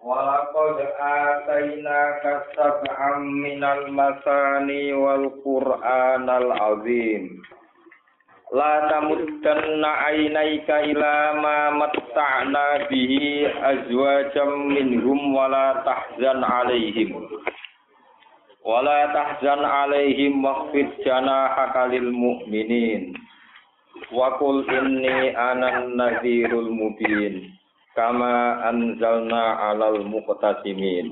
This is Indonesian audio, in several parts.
Walaqad atainaka sab'am minal masani wal qur'anal azim. La tamuddanna aynaika ila ma matta'na bihi alaihim. Wa la tahzan alaihim wakhfid janahaka mu'minin. Wa kama anzalna alal muqtasimin.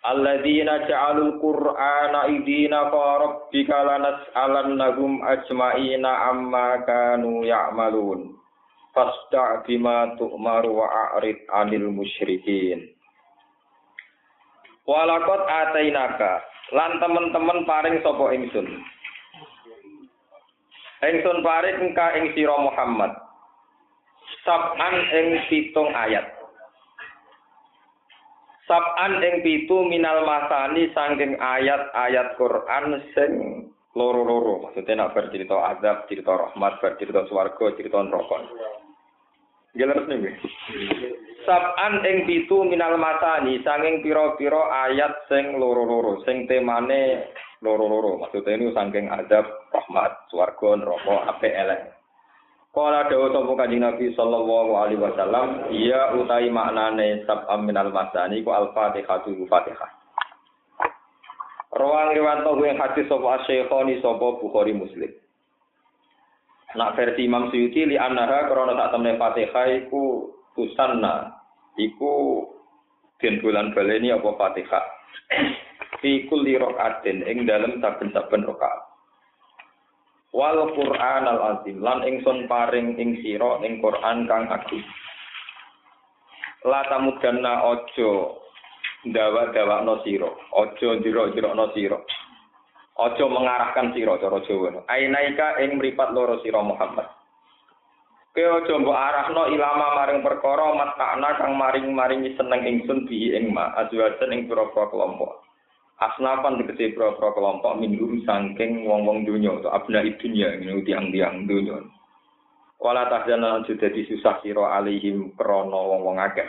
Alladzina ja'alul qur'ana idina fa rabbika lanas'alannahum ajma'ina amma kanu ya'malun. Fasda' bima tu'maru wa a'rid 'anil musyrikin. Walakot atainaka lan temen-temen paring sapa ingsun? Ingsun paring engka ing sira Muhammad sab'an ing pitung ayat. Sab'an ing pitu minal masani saking ayat-ayat Quran sing loro-loro. Maksudnya nak bercerita azab, cerita rahmat, bercerita swarga, cerita neraka. Jelas nih. Sab'an ing pitu minal masani saking pira-pira ayat sing loro-loro, sing temane loro-loro. Maksudnya ini saking azab, rahmat, swarga, neraka, ape elek. Kala dawa sapa Kanjeng Nabi sallallahu alaihi wasallam, iya utai maknane sab'am minal masani ku al-Fatihah tu Fatihah. Rawang riwanto yang hadis sapa Syekhoni sapa Bukhari Muslim. Nak versi Imam Suyuti li annaha krana sak temne Fatihah iku tusanna iku den bulan baleni apa Fatihah. Fi kulli rakaatin ing dalem saben-saben rakaat. Wal Qur'an al azim. Lan ingsun paring ing sira ing Qur'an kang agung. La tamudanna aja dawa-dawakno sira. Aja jero-jerokno sira. Aja mengarahkan sira cara Jawa. Ainaika ing mripat loro sira Muhammad. Ke aja mbok arahno ilama maring perkara matakna kang maring-maringi seneng ingsun bihi ing ma azwajan ing pira-pira kelompok asnafan tegese pro-pro kelompok minhum sangking wong-wong dunya atau abna dunya ini tiang-tiang dunya wala tahzana aja dadi susah sira alaihim krana wong-wong akeh.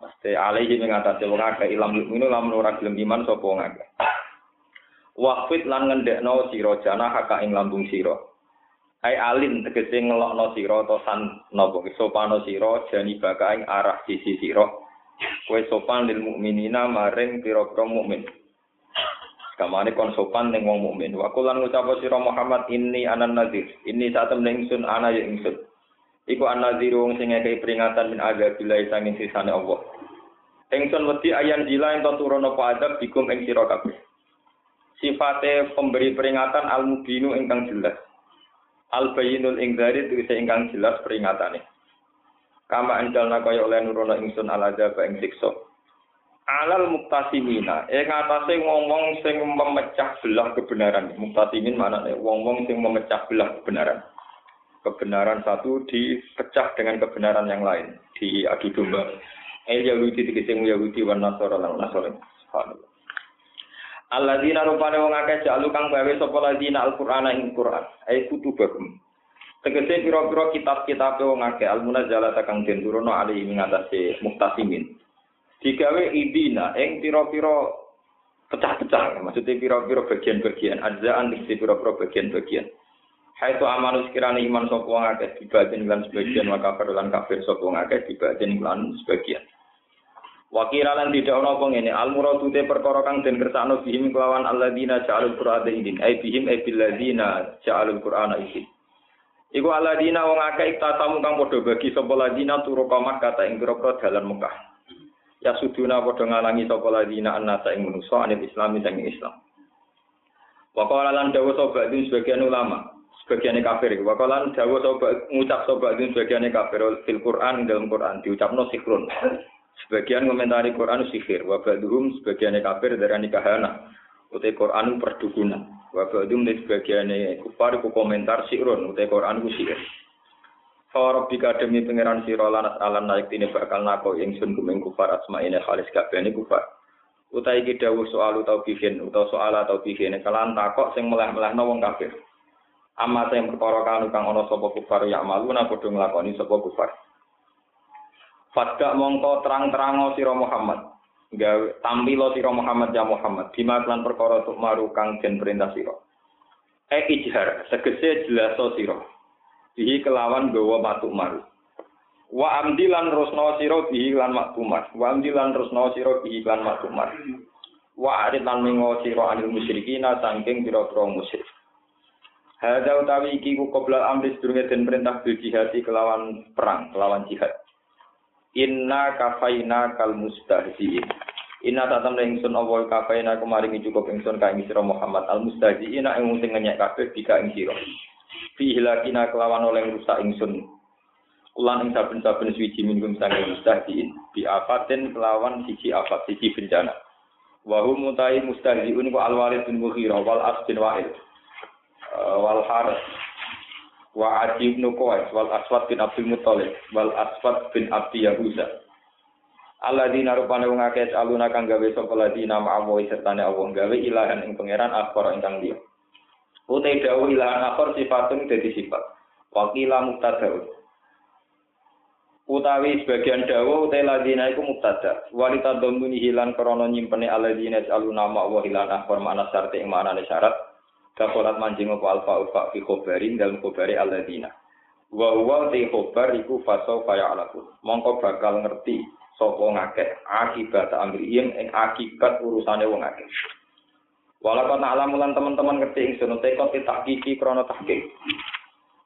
Mesti alaihim ing atase wong akeh ilam mukminu lamun ora gelem iman sapa wong akeh. Waqfit lan ngendekno sira jana haka ing lambung sira. Ai alin tegese ngelokno sira to san napa? Sopano sira jani baka ing arah sisi sira. Kowe sopan lil mukminina maring pira-pira mukmin Kamane kon sopan ning wong mukmin. Wa kulan ngucap sira Muhammad ini anan nadir. Ini saat temen ingsun ana ya ingsun. Iku ana nadir wong sing ngekei peringatan min azabillah sanging sisane Allah. Ingsun wedi ayan jila ento turun apa adab bikum ing sira kabeh. Sifate pemberi peringatan al mubinu ingkang jelas. Al bayinul ingdari tegese ingkang jelas peringatane. Kama anjalna kaya oleh nurono ingsun al azab ing siksa. Alal muktasimina ing atase wong-wong sing memecah belah kebenaran. Muktasimin manane wong-wong sing memecah belah kebenaran. Kebenaran satu dipecah dengan kebenaran yang lain. Di adu domba. El yahudi tegese yahudi wan nasara lan nasara subhanallah. Alladzina rupane wong akeh jalu kang gawe sapa ladina Al-Qur'ana ing Qur'an. Ai kutubahum tegese pira-pira kitab-kitab wong akeh. Al-munazzalata kang den turunno ali ing atase muktasimin digawe idina ing pira-pira pecah-pecah maksudnya pira-pira bagian-bagian ajzaan di pira-pira bagian-bagian. Hai tu amanu sekiranya iman sapa wong akeh dibanding lan sebagian wa kafir lan kafir sapa wong akeh dibanding lan sebagian. Wakira lan tidak ono ngene al muradu te perkara kang den kersakno bihim kelawan alladzina ja'alul qur'ana idin ai bihim ai bil ladzina ja'alul qur'ana idin Iku alladzina wong akeh iktatamu kang padha bagi sapa ladzina turu kata ing pira dalan Mekah ya suduna padha ngalangi sapa ladina annasa ing manusa anil islami sang Islam. Wa qala lan dawuh sapa sebagian ulama, sebagiannya kafir. Wakalan dawa sobat ngucap sobat itu sebagiannya kafir fil Quran dalam Quran diucapno sikrun. Sebagian komentari Quran sihir, wabaduhum sebagiannya kafir dari nikahana. Utai Quran perdukunan. Wabadum dari sebagiannya kufar ku komentar sikrun. Utai Quran ku sihir. Farabika demi pangeran sira lanas alam naik tine bakal nako ingsun kumeng kufar asmaine khalis kabehane kufar. Utai iki dawuh soal utawa bihin utawa soal atau bihin kelan takok sing melah-melahno wong kafir. Amma sing perkara kanu kang ana sapa kufar ya maluna padha nglakoni sapa kufar. Fadka mongko terang-terango sira Muhammad. Gawe tampilo sira Muhammad ya Muhammad bima lan perkara tuk maru kang den perintah sira. E ijhar segese jelaso sira. Bihi kelawan gawa matuk maru. Wa amdi lan rusna sira bihi lan maktumar. Wa amdi lan rusna sira bihi lan maktumar. Wa arid lan mengo sira anil musyrikina saking pira-pira musyrik. Hadza utawi iki ku qabla amri sedurunge den perintah bil jihad kelawan perang, kelawan jihad. Inna kafaina kal mustahziin. Inna tatam ingsun Allah kafaina kemaringi cukup ingsun ka ing sira Muhammad al mustahziin ing sing ngenyek kabeh bika ing sira. Fi hilakina kelawan oleh rusak ingsun. Ulan ing saben-saben suci minggum sange mustahziin. Bi afatin kelawan siji afat siji bencana. Wa hum mutai mustahziun ku al walid bin Mughirah wal as bin Wa'il. Wal Harith wa Adi bin Qais wal Aswad bin Abdul Muthalib wal Aswad bin Abdi Yahuza. Alladzina rupane wong akeh aluna kang gawe sapa ladina ma'awu sertane Allah gawe ilahan ing pangeran akhbar ingkang liya. Utai dawuh ilahan akhbar sifatun dadi sifat. Wakila mubtada. Utawi sebagian dawuh utai ladina iku mubtada. Walita domuni hilan krana nyimpene alladzina aluna ma'awu hilan akhbar makna syarat ing maknane syarat. Kapolat mancing apa alfa ufa fi khobarin dalam khobari alladzina. Wa huwa ti khobar iku faso kaya alaku. Mongko bakal ngerti sapa ngakeh akibat amrihim ing akibat urusane wong akeh. Walaupun alam lan teman-teman ngerti ingsun tekot tahqiqi krana tahqiq.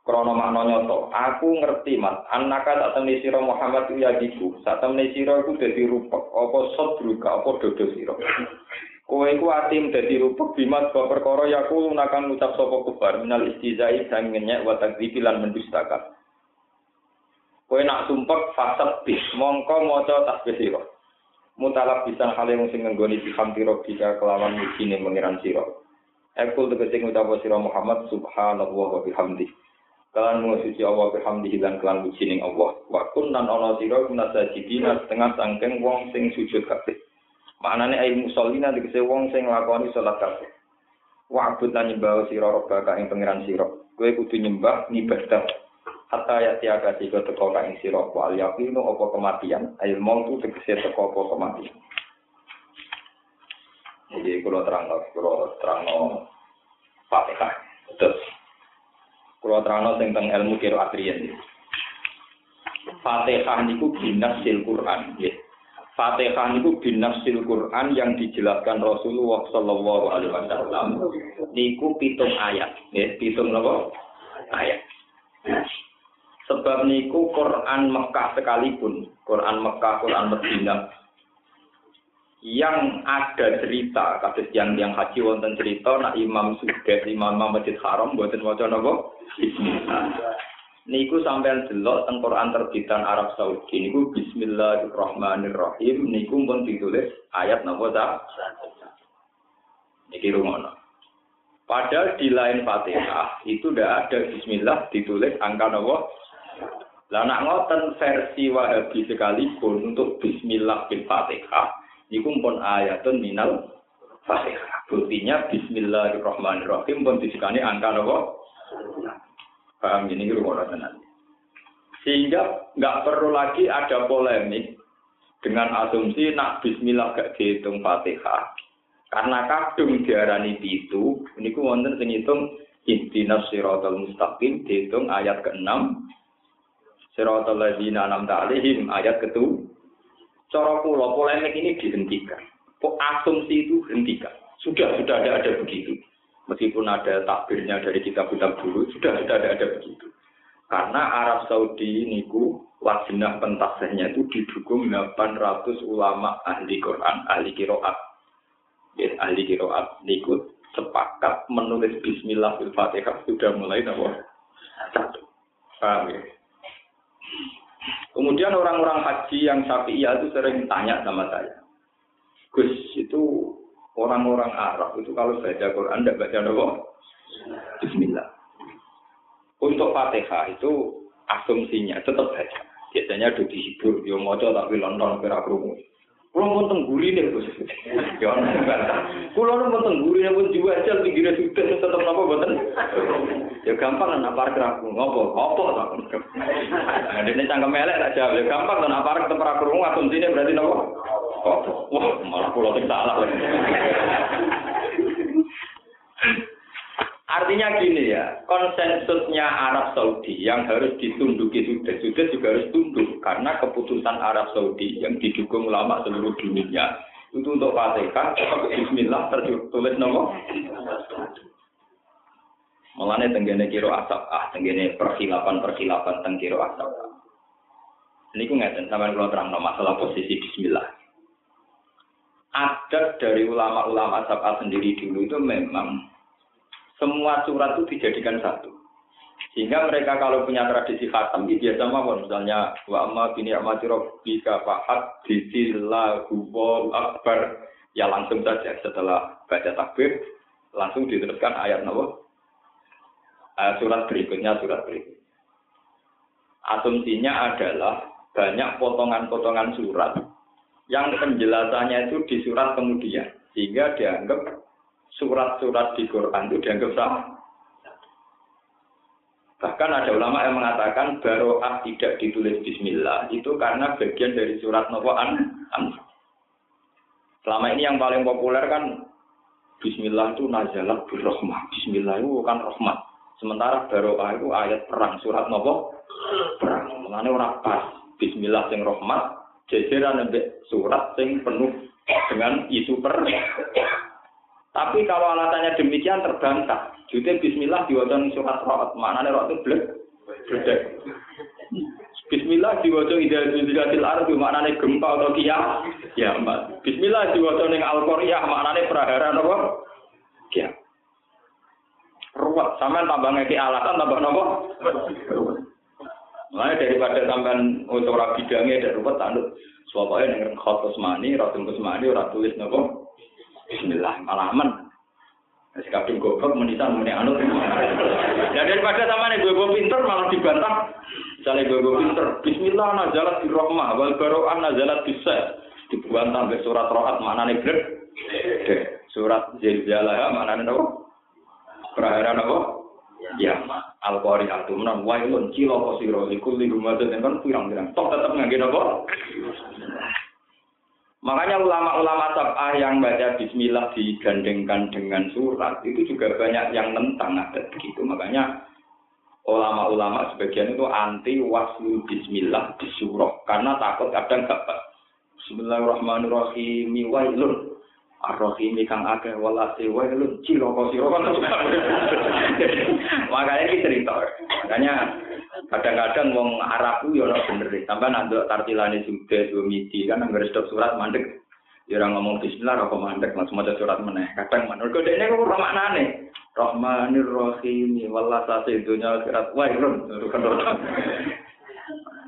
Krana makna nyoto, aku ngerti mas, annaka tak temni sira Muhammad ya diku, sak temni sira iku dadi rupek, apa sodruka, apa dodo sira. Kowe iku atim dadi rupek bimat sebab perkara yaku lunakan ngucap sapa kubar minal istizai sang ngenyek wa takdzibi lan mendustakan. Kowe nak sumpek fasad bis, mongko maca tasbih sira. Mutalab bisa hal yang sing nggoni bihamdi rabbika kelawan mujine mengiran sira. Ekul tegese ngucap sira Muhammad subhanallah wa bihamdi. Kalan mu suci Allah bihamdi lan kelan mujine Allah. Wa kun nan ana sira kunasajidina setengah sangkeng wong sing sujud kabeh. Maknane ayi musallina tegese wong sing nglakoni salat kabeh. Wa abud lan nyembah sira rabbaka ing pangeran sira. Kowe kudu nyembah ngibadah hatta ya tiaga tiga teko ka ing sira wa al yaqinu apa kematian? Ail mautu tegese teko apa kematian? Jadi kalau terang kalau terang fatihah. Terus kalau terang tentang ilmu kiro atrian fatihah niku binasil Quran ya Fatihah niku binasil Quran yang dijelaskan Rasulullah Shallallahu Alaihi Wasallam. Niku pitung ayat, ya pitung apa? Ayat. Sebab niku Quran Mekah sekalipun, Quran Mekah, Quran Medina. Yang ada cerita kasus yang yang haji wonten cerita nak Imam Sudah Imam Masjid Haram buatan waca Bismillah. Niku sampean delok teng Quran terbitan Arab Saudi. Niku Bismillahirrahmanirrahim. Niku pun ditulis ayat napa ta niki rumono Padahal di lain Fatihah itu tidak ada Bismillah ditulis angka napa lah nak ngoten versi Wahabi sekalipun untuk Bismillah bil Fatihah niku pun ayatun minal Fatihah. Buktinya Bismillahirrahmanirrahim pun disikani angka napa? Paham ini rumah tenan. Sehingga nggak perlu lagi ada polemik dengan asumsi nak Bismillah gak dihitung Fatihah. Karena kadung diarani itu, ini ku wonten sing hitung Ihdinas siratal mustaqim dihitung ayat ke-6 Siratal ladzina an'amta alaihim ayat ke-7 Cara kula polemik ini dihentikan. Asumsi itu hentikan. Sudah sudah ada ada begitu. Meskipun ada takbirnya dari kitab-kitab dulu, sudah sudah ada ada begitu. Karena Arab Saudi niku wajibah pentasihnya itu didukung 800 ulama ahli Quran, ahli kiroat. Ya, ahli kiroat niku sepakat menulis Bismillah Fatihah sudah mulai nopo satu. Paham ya? Kemudian orang-orang haji yang Syafi'iyah itu sering tanya sama saya. Gus, itu orang-orang Arab itu kalau baca Quran tidak baca nopo Bismillah. Untuk Fatihah itu asumsinya tetap baca. Biasanya ada dihibur, yo moco tapi lontong kira kerungu. Kulo pun tengguri nih, bos. Ya, kulo pun tengguri nih pun jiwa aja pinggirnya sudah tetap apa buatan. Ya gampang kan apa keraku ngopo, ngopo tak. Nah, ini cangkem melek jawab. Ya gampang kan apa ketemu kerungu asumsinya berarti nopo. Wah, malah sing salah. Artinya gini ya, konsensusnya Arab Saudi yang harus ditunduki sudah sudah juga harus tunduk karena keputusan Arab Saudi yang didukung ulama seluruh dunia itu untuk Fatihah, Bismillah tertulis nomor. Mengenai tenggene kiro asap ah, tenggene persilapan persilapan tenggiro asap. Ini gue ngeten sama kalau terang masalah posisi Bismillah. Adat dari ulama-ulama asap sendiri dulu itu memang semua surat itu dijadikan satu. Sehingga mereka kalau punya tradisi khatam, ya biasa mawon. Misalnya, wa amma bini amati rabbika fa'ad bisillahu akbar. Ya langsung saja setelah baca takbir, langsung diteruskan ayat nawa. Ayat surat berikutnya, surat berikutnya. Asumsinya adalah banyak potongan-potongan surat yang penjelasannya itu di surat kemudian. Sehingga dianggap surat-surat di Quran itu dianggap sah. Bahkan ada ulama yang mengatakan baroah tidak ditulis Bismillah itu karena bagian dari surat Nawaan. Selama ini yang paling populer kan Bismillah itu nazalat birrohmah. Bismillah itu kan rahmat. Sementara baroah itu ayat perang surat Nawa perang. Mengenai orang pas Bismillah sing rahmat. Jajaran surat sing penuh dengan isu perang. Tapi kalau alasannya demikian terbantah. Jadi Bismillah diwajah surat rohat. Mana nih itu blek? Blek. Bismillah diwajah ida zilzatil ardi nih gempa atau kia? Ya, mbak. Bismillah diwajah ning al quriyah mana nih prahara apa? Kia. Ruwet, sampean tambah ngeki alasan tambah nopo? Mulai daripada sampean untuk rapi bidangnya dan ruwet tanduk. Soalnya dengan khotos mani, ratum kusmani, ora tulis nopo? Bismillah, malah aman. Nasi kadung goblok menisan meni anut. Ya daripada sama nih gue pinter malah dibantah. Misalnya gue pinter, Bismillah nazalat di rohmah, wal baro'an nazalat bisa. Dibuat sampai surat rohat mana nih blek. Surat zilzalah mana nih nopo. Perahara nopo. Ya, al-qari atuman wailun cilaka sira iku liru madat kan pirang-pirang. Tok tetep ngangge nopo? Makanya ulama-ulama sab'ah yang baca bismillah digandengkan dengan surat itu juga banyak yang nentang ada begitu. Makanya ulama-ulama sebagian itu anti waslu bismillah di surah karena takut kadang gak Bismillahirrahmanirrahim wailun Ar-Rahim kang akeh walase wailun cilaka sira Makanya ini cerita. Makanya kadang-kadang wong Arab ku yo ora bener. Sampai nanduk tartilane sudah dua midi kan anggere stok surat mandek. Ya ora ngomong bismillah kok mandek langsung maca surat meneh. Kadang manur kok dekne kok ora maknane. Rahmanir Rahim walase dunya akhirat wailun.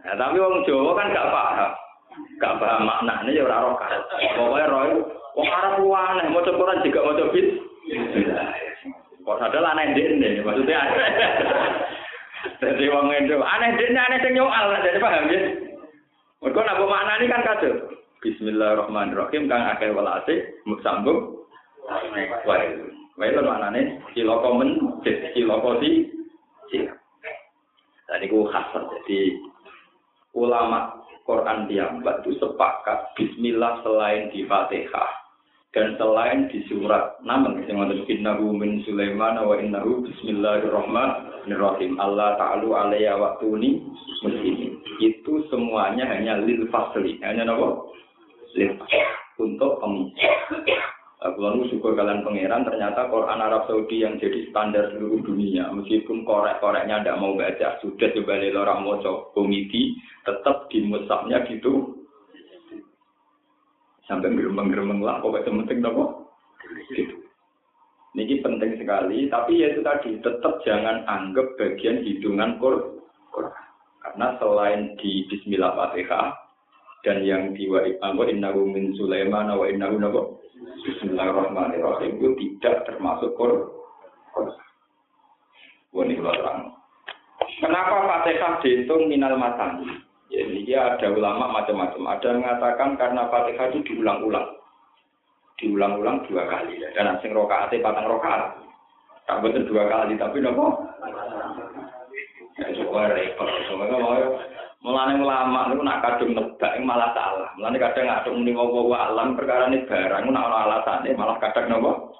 Ya, tapi wong Jawa kan gak paham. Gak paham maknanya ya ora roh kan. Pokoke roh Wong Arab lu aneh, mau Quran juga mau bis. Kok sadar aneh dene, maksudnya aneh. Jadi wong Indo, aneh dene aneh sing nyoal, jadi paham ya. Mergo nak maknani kan kado. Bismillahirrahmanirrahim kang akeh welase sambung. Wae. Wae lho maknane cilaka men, cilaka si. Tadi ku khas jadi ulama Quran tiang itu sepakat Bismillah selain di Fatihah dan selain di surat namun yang ada innahu min Sulaiman wa innahu bismillahirrahmanirrahim. Allah ta'alu alayya waktuni muslimin. Itu semuanya hanya lil fasli. Hanya apa? lil untuk pemisah Kalau syukur kalian pangeran, ternyata Quran Arab Saudi yang jadi standar seluruh dunia, meskipun korek-koreknya tidak mau baca, sudah coba orang mau komiti, tetap di musafnya gitu, sampai gerembeng-gerembeng lah pokoknya penting nopo gitu. Ini penting sekali, tapi ya itu tadi tetap jangan anggap bagian hidungan Quran. Karena selain di Bismillah Fatihah dan yang di wa innahu min Sulaiman wa innahu Bismillahirrahmanirrahim itu tidak termasuk Quran. Ini terang. Kenapa Fatihah dihitung minal matani? Ya, ini ada ulama macam-macam. Ada yang mengatakan karena Fatihah itu diulang-ulang diulang-ulang dua kali ya. Dan asing rokaat patang rokaat. Tak betul dua kali tapi nopo. Ya coba repot. Coba mau Mulane ulama niku nak kadung nebak malah salah. Mulane kadang ngaduk muni wa alam perkara ini barang nak ana alasane malah kadang nopo.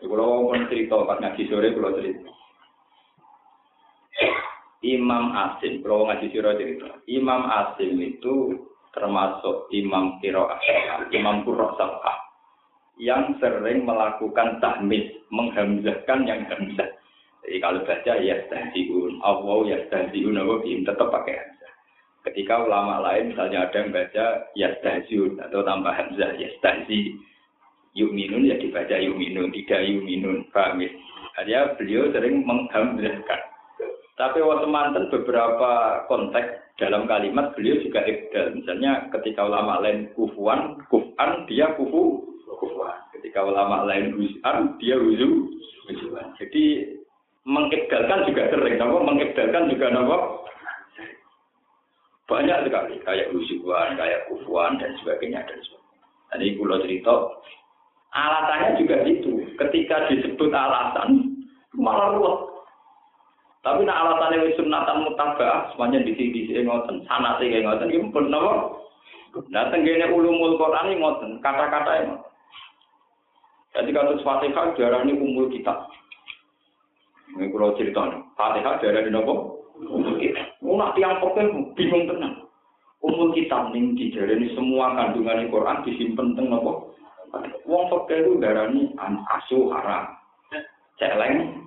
Iku lho pun cerita pas ngaji sore kula cerita. Imam Asim, kalau ngaji sore cerita. Imam Asim itu termasuk imam kiroah, imam kurok yang sering melakukan tahmis, menghamzahkan yang hamzah. Jadi kalau baca ya stahziun, Allah ya stahziun, Allah tetap pakai hamzah. Ketika ulama lain misalnya ada yang baca ya stahziun atau tambah hamzah ya stahzi, yuminun ya dibaca yuminun, tidak yuminun, paham ya? Artinya beliau sering menghamzahkan. Tapi waktu mantan beberapa konteks dalam kalimat beliau juga ibdal. Misalnya ketika ulama lain kufuan, kufan, dia kufu, kufuan. Ketika ulama lain huzan, dia huzu. Jadi mengibdalkan juga sering, nama mengibdalkan juga nama banyak sekali kayak huzuan, kayak kufuan dan sebagainya dan sebagainya. Dan ini pulau cerita alasannya juga itu. Ketika disebut alasan malah ruwet. Tapi nak alasannya wis sunatan mutabah, semuanya di sini sini ngoten, sana sih kayak ngoten, ini pun nopo. Nah, tenggine ulumul Quran ini ngoten, kata-kata yang Jadi kasus Fatihah darah ini umul kitab. Ini kalau cerita nih, Fatihah darah ini nopo. Umul kitab. Oh, nak tiang pokoknya bingung tenang. Nih di darah ini semua kandungan Quran disimpan teng nopo. Wong fakir itu darah ini asuh haram, celeng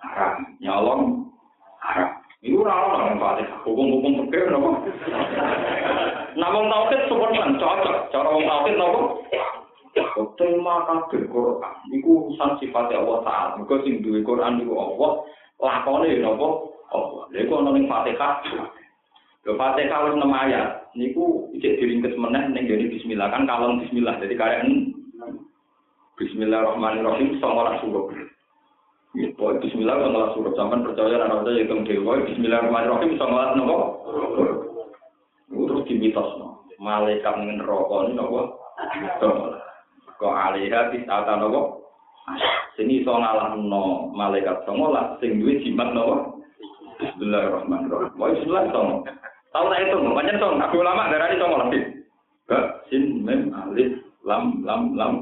haram, nyolong haram. Itu ora ono Fatihah. Hukum-hukum fikih napa? Namun tauhid kan cocok. Cara wong tauhid napa? Tema kabeh Quran iku urusan sifat Allah Taala. Mergo sing duwe Quran niku Allah, lakone napa? Allah. Lha iku ana ning Fatihah. Lho Fatihah wis 6 ayat. Niku cek diringkes meneh ning jadi bismillah kan kalong bismillah. Jadi kaya Bismillahirrahmanirrahim 19 surat. Ya, bismillah malah surat zaman percaya anak percaya hitung dewa. Bismillahirrahmanirrahim malah nopo. Terus dimitos no. Malaikat rokok ini nopo. Kok alihah di saat nopo. Sini so ngalah no malaikat songolah sing duwe jimat nopo. Bismillahirrahmanirrahim. Wah bismillah song. Tahu tak itu, macam song. Aku lama darah ini song lebih. Ba, sin, mem, alif, lam, lam, lam.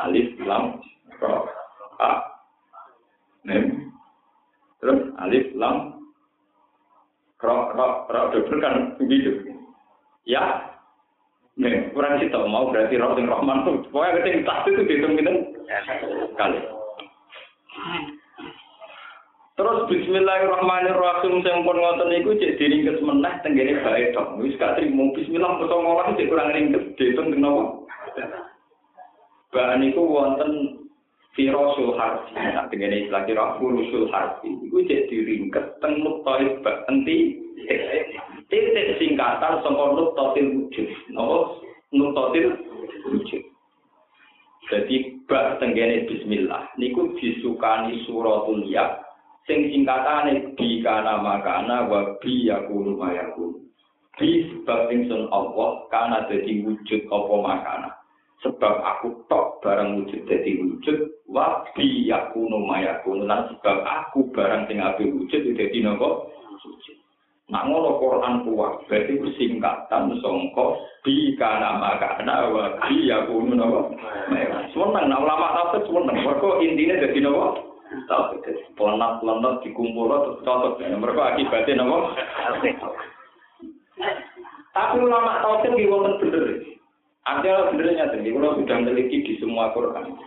Alif, lam, roh. A, Mem, terus alif, lam, ro, ro, ro, double kan begitu. Ya, Nih, kurang sih tau mau berarti roh sing rohman tuh. Pokoknya keting tas itu dihitung gitu kali. Terus Bismillahirrahmanirrahim sing pun ngoten niku cek diringkes meneh tenggene bae tok. Wis gak trimo Bismillah kok ngolah cek kurang ringkes dihitung napa. Bahan niku wonten Firosul harfi, nah dengan istilah kira furusul harfi, itu jadi diringket teng bak enti titik singkatan sangka nuktotil wujud, nopo nuktotil wujud. Jadi bak tenggene Bismillah, niku disukani suratul ya, sing singkatane bi kana makana wa bi yakunu mayakun. Bi sebab ingsun Allah kana dadi wujud apa makana. Sebab aku tok barang wujud jadi wujud wabi aku mayaku lan sebab aku barang sing ape wujud dadi nopo wujud nak ngono Quran kuat berarti singkatan sangka bi kana maka kana wabi aku nopo semeneng nak ulama tafsir semeneng mergo intine dadi nopo tafsir. Pelanat-pelanat dikumpul terus cocok. Mereka akibatnya nopo tapi ulama tafsir ki wonten bener. Ada sebenarnya tadi, kalau sudah memiliki di semua Quran.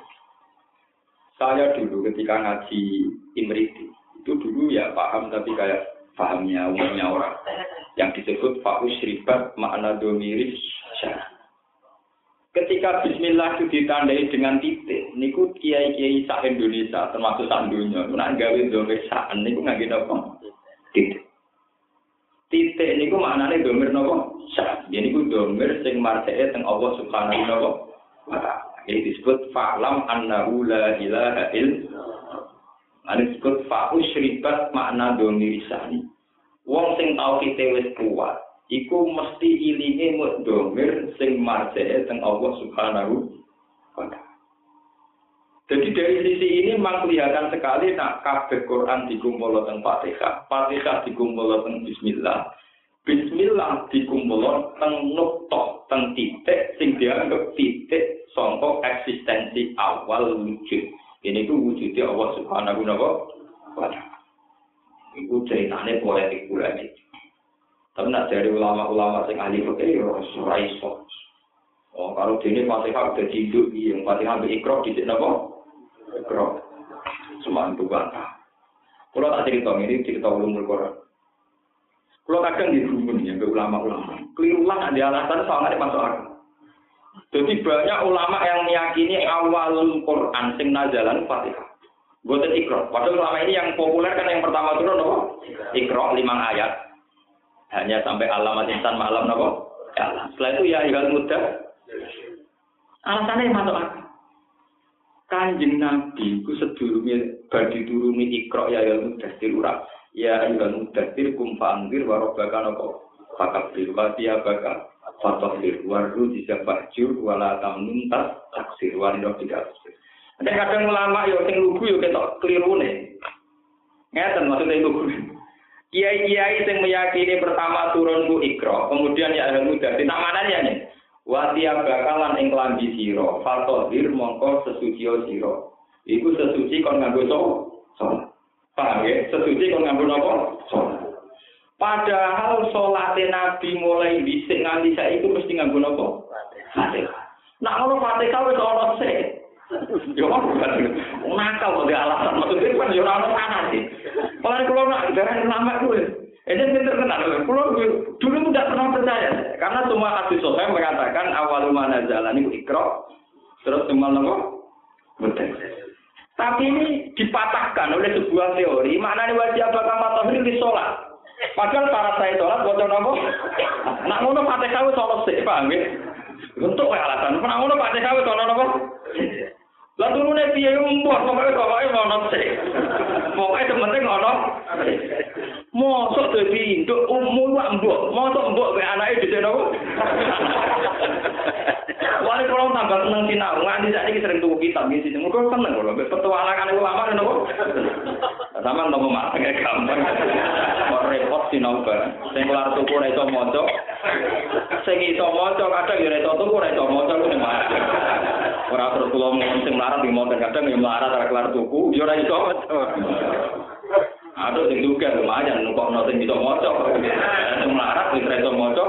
Saya dulu ketika ngaji Imriti, itu dulu ya paham tapi kayak pahamnya umumnya orang. Yang disebut Fakus Ribat makna domiris Ketika Bismillah itu ditandai dengan titik, niku kiai kiai sak Indonesia termasuk sak dunia, nak gawe domir sak niku nggak apa? Titik. Titik niku maknane domir nopo sak. Jadi niku domir sing marteke teng Allah Subhanahu taala. Ini disebut fa'lam annahu la ilaha illallah. Ini disebut fa'u syribat makna domir sani. Wong sing tau kita wis kuat, iku mesti ilinge mut domir sing marjane teng Allah Subhanahu wa. Jadi dari sisi ini memang kelihatan sekali nak kabeh Quran dikumpul teng Fatihah, Fatihah dikumpul teng Bismillah. Bismillah dikumpul teng nukta, teng titik sing dianggap titik sangka eksistensi awal wujud. Ini tuh wujudnya Allah Subhanahu wa taala. Iku ceritanya politik pula tapi nak dari ulama-ulama sing ahli fikih ya ora iso. Oh, kalau dene Fatihah udah cinduk yang Fatihah di sini apa? Ikra. Semantu bantah. Kalau tak cerita ini cerita ulumul Quran. Kalau kadang di rumun ya ke ulama-ulama. Keliru lah ada alasan soalnya masuk akal. Jadi banyak ulama yang meyakini awal Quran sing nazalan Fatihah. Buatan ikro. Padahal ulama ini yang populer kan yang pertama turun apa? Ikro lima ayat. Hanya sampai alamat insan malam ya setelah itu ya igal muda alasannya masuk akal. Kanjeng nabi ku sedurunge bagi turuni ikro ya igal muda ura. Ya igal muda kum fangir warobaka nopo fakabir wa baka fatahir waru bisa bajur wala tamnun tas taksir warido tidak ada kadang ulama yo sing lugu yo ketok kelirune ngeten maksudnya lugu Kiai-kiai yang meyakini pertama turun ku ikro, kemudian ya muda. Di ya nih. Watia bakalan ing lambi siro, fatohir mongko sesuci siro. Iku sesuci kon nganggo so, so. Paham ya? Sesuci kon nganggo nopo? So. Padahal sholat Nabi mulai bisik nganti saya itu mesti nganggo nopo? Nah, kalau Fatihah wis ana sik. Yo nakal kok alasan maksudnya kan yo ora ana sih. Kalau kalau nak darah lama gue, ini pinter kenal. Kalau dulu tidak pernah percaya, karena semua hadis sahih mengatakan awal mana jalan itu ikro, terus semua nopo betul. Tapi ini dipatahkan oleh sebuah teori, mana nih wajib apakah matahari di sholat. Padahal para saya sholat bocor nopo, nak ngono pakai kau sholat sih, ya? Untuk alasan, nak ngono pakai kau sholat nopo. Lah turune piye umur pokoke pokoke ono sik. Pokoke penting ono. Mosok dadi induk umur wak mbok, mosok mbok mek anake dhisik nopo. Wali kalau tambah seneng nganti saat ini sering tuku kitab di sini. Mungkin seneng kalau petualangan ulama nopo. Sama nopo kayak gampang. Kok repot sinau bareng. Sing kelar tuku ora iso maca. Sing iso kadang ya tuku ora iso maca ku Ora terus melarat di motor kadang ya melarat ora kelar tuku, ya ora iso. Aduh juga lumayan numpang sing iso maca. Sing melarat wis ora maca.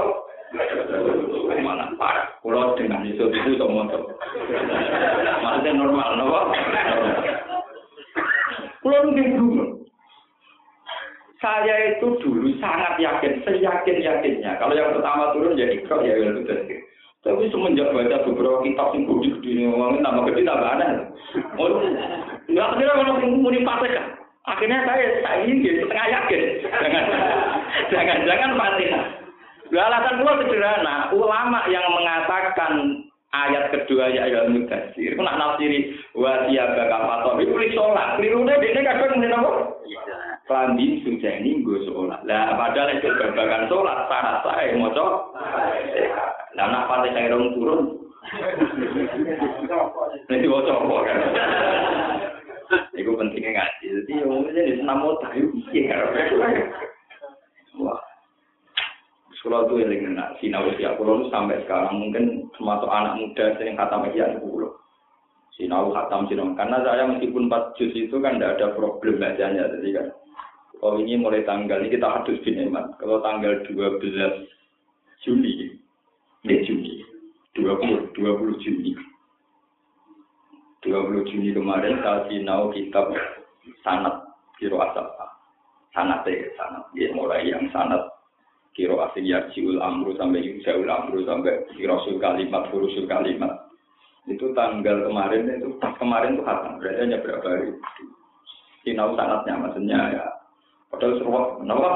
Mana parah. Dengan iso itu iso. Maksudnya normal napa? Kula nggih saya itu dulu sangat yakin, seyakin yakinnya. Kalau yang pertama turun jadi ikro ya itu tadi. Tapi semenjak baca beberapa kitab yang gede gede ini, tambah gede tambah aneh. Oh, nggak kira kalau muni fatihah. Akhirnya saya saya ingin setengah yakin. Jangan jangan jangan fatihah. Alasan gua sederhana, ulama yang mengatakan ayat kedua ya ayat mudasir, itu nak nafsiri wa siyaga kafator, itu sholat. Kelirunya dia kadang ngomongin apa? Klambi sudah ini gue sholat. Lah padahal itu babakan sholat, syarat saya mau Lah nak pati saya dong turun. Nanti mau coba kan. Itu pentingnya ngaji. Jadi umumnya di senam mau tahu iya. Wah. Sekolah itu yang dengan sinau usia pulau sampai sekarang mungkin termasuk anak muda yang kata media sepuluh. Sinau khatam sinau karena saya meskipun empat juz itu kan tidak ada problem bacanya jadi kan. Kalau ini mulai tanggal ini kita hadus bin Kalau tanggal 12 Juni, eh Juni, 20, 20 Juni. 20 Juni kemarin saya sinau kitab sanat kiro asap sanat ya sanat ya mulai yang sanat kiro asing yarjiul amru sampai yurjaul amru sampai kirosul kalimat furusul kalimat itu tanggal kemarin itu pas kemarin itu hatam. Berarti hanya berapa hari? Sinau sangatnya maksudnya ya. Padahal seruak kenapa?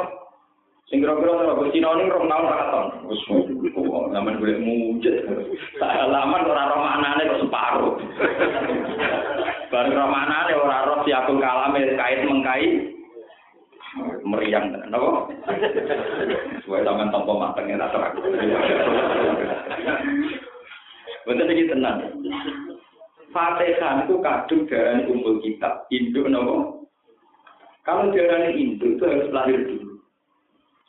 Sing kira-kira ora sinau ini rong tahun hatam zaman boleh mujud. Laman ora roh maknane kok separuh. Bareng roh maknane ora roh siakul kalame kait mengkai meriang tenan napa sesuai sampean tampa mateng ora terang. Betul iki tenan. Fatihah itu kadung darah kumpul kitab induk nopo kalau darah induk itu harus lahir dulu.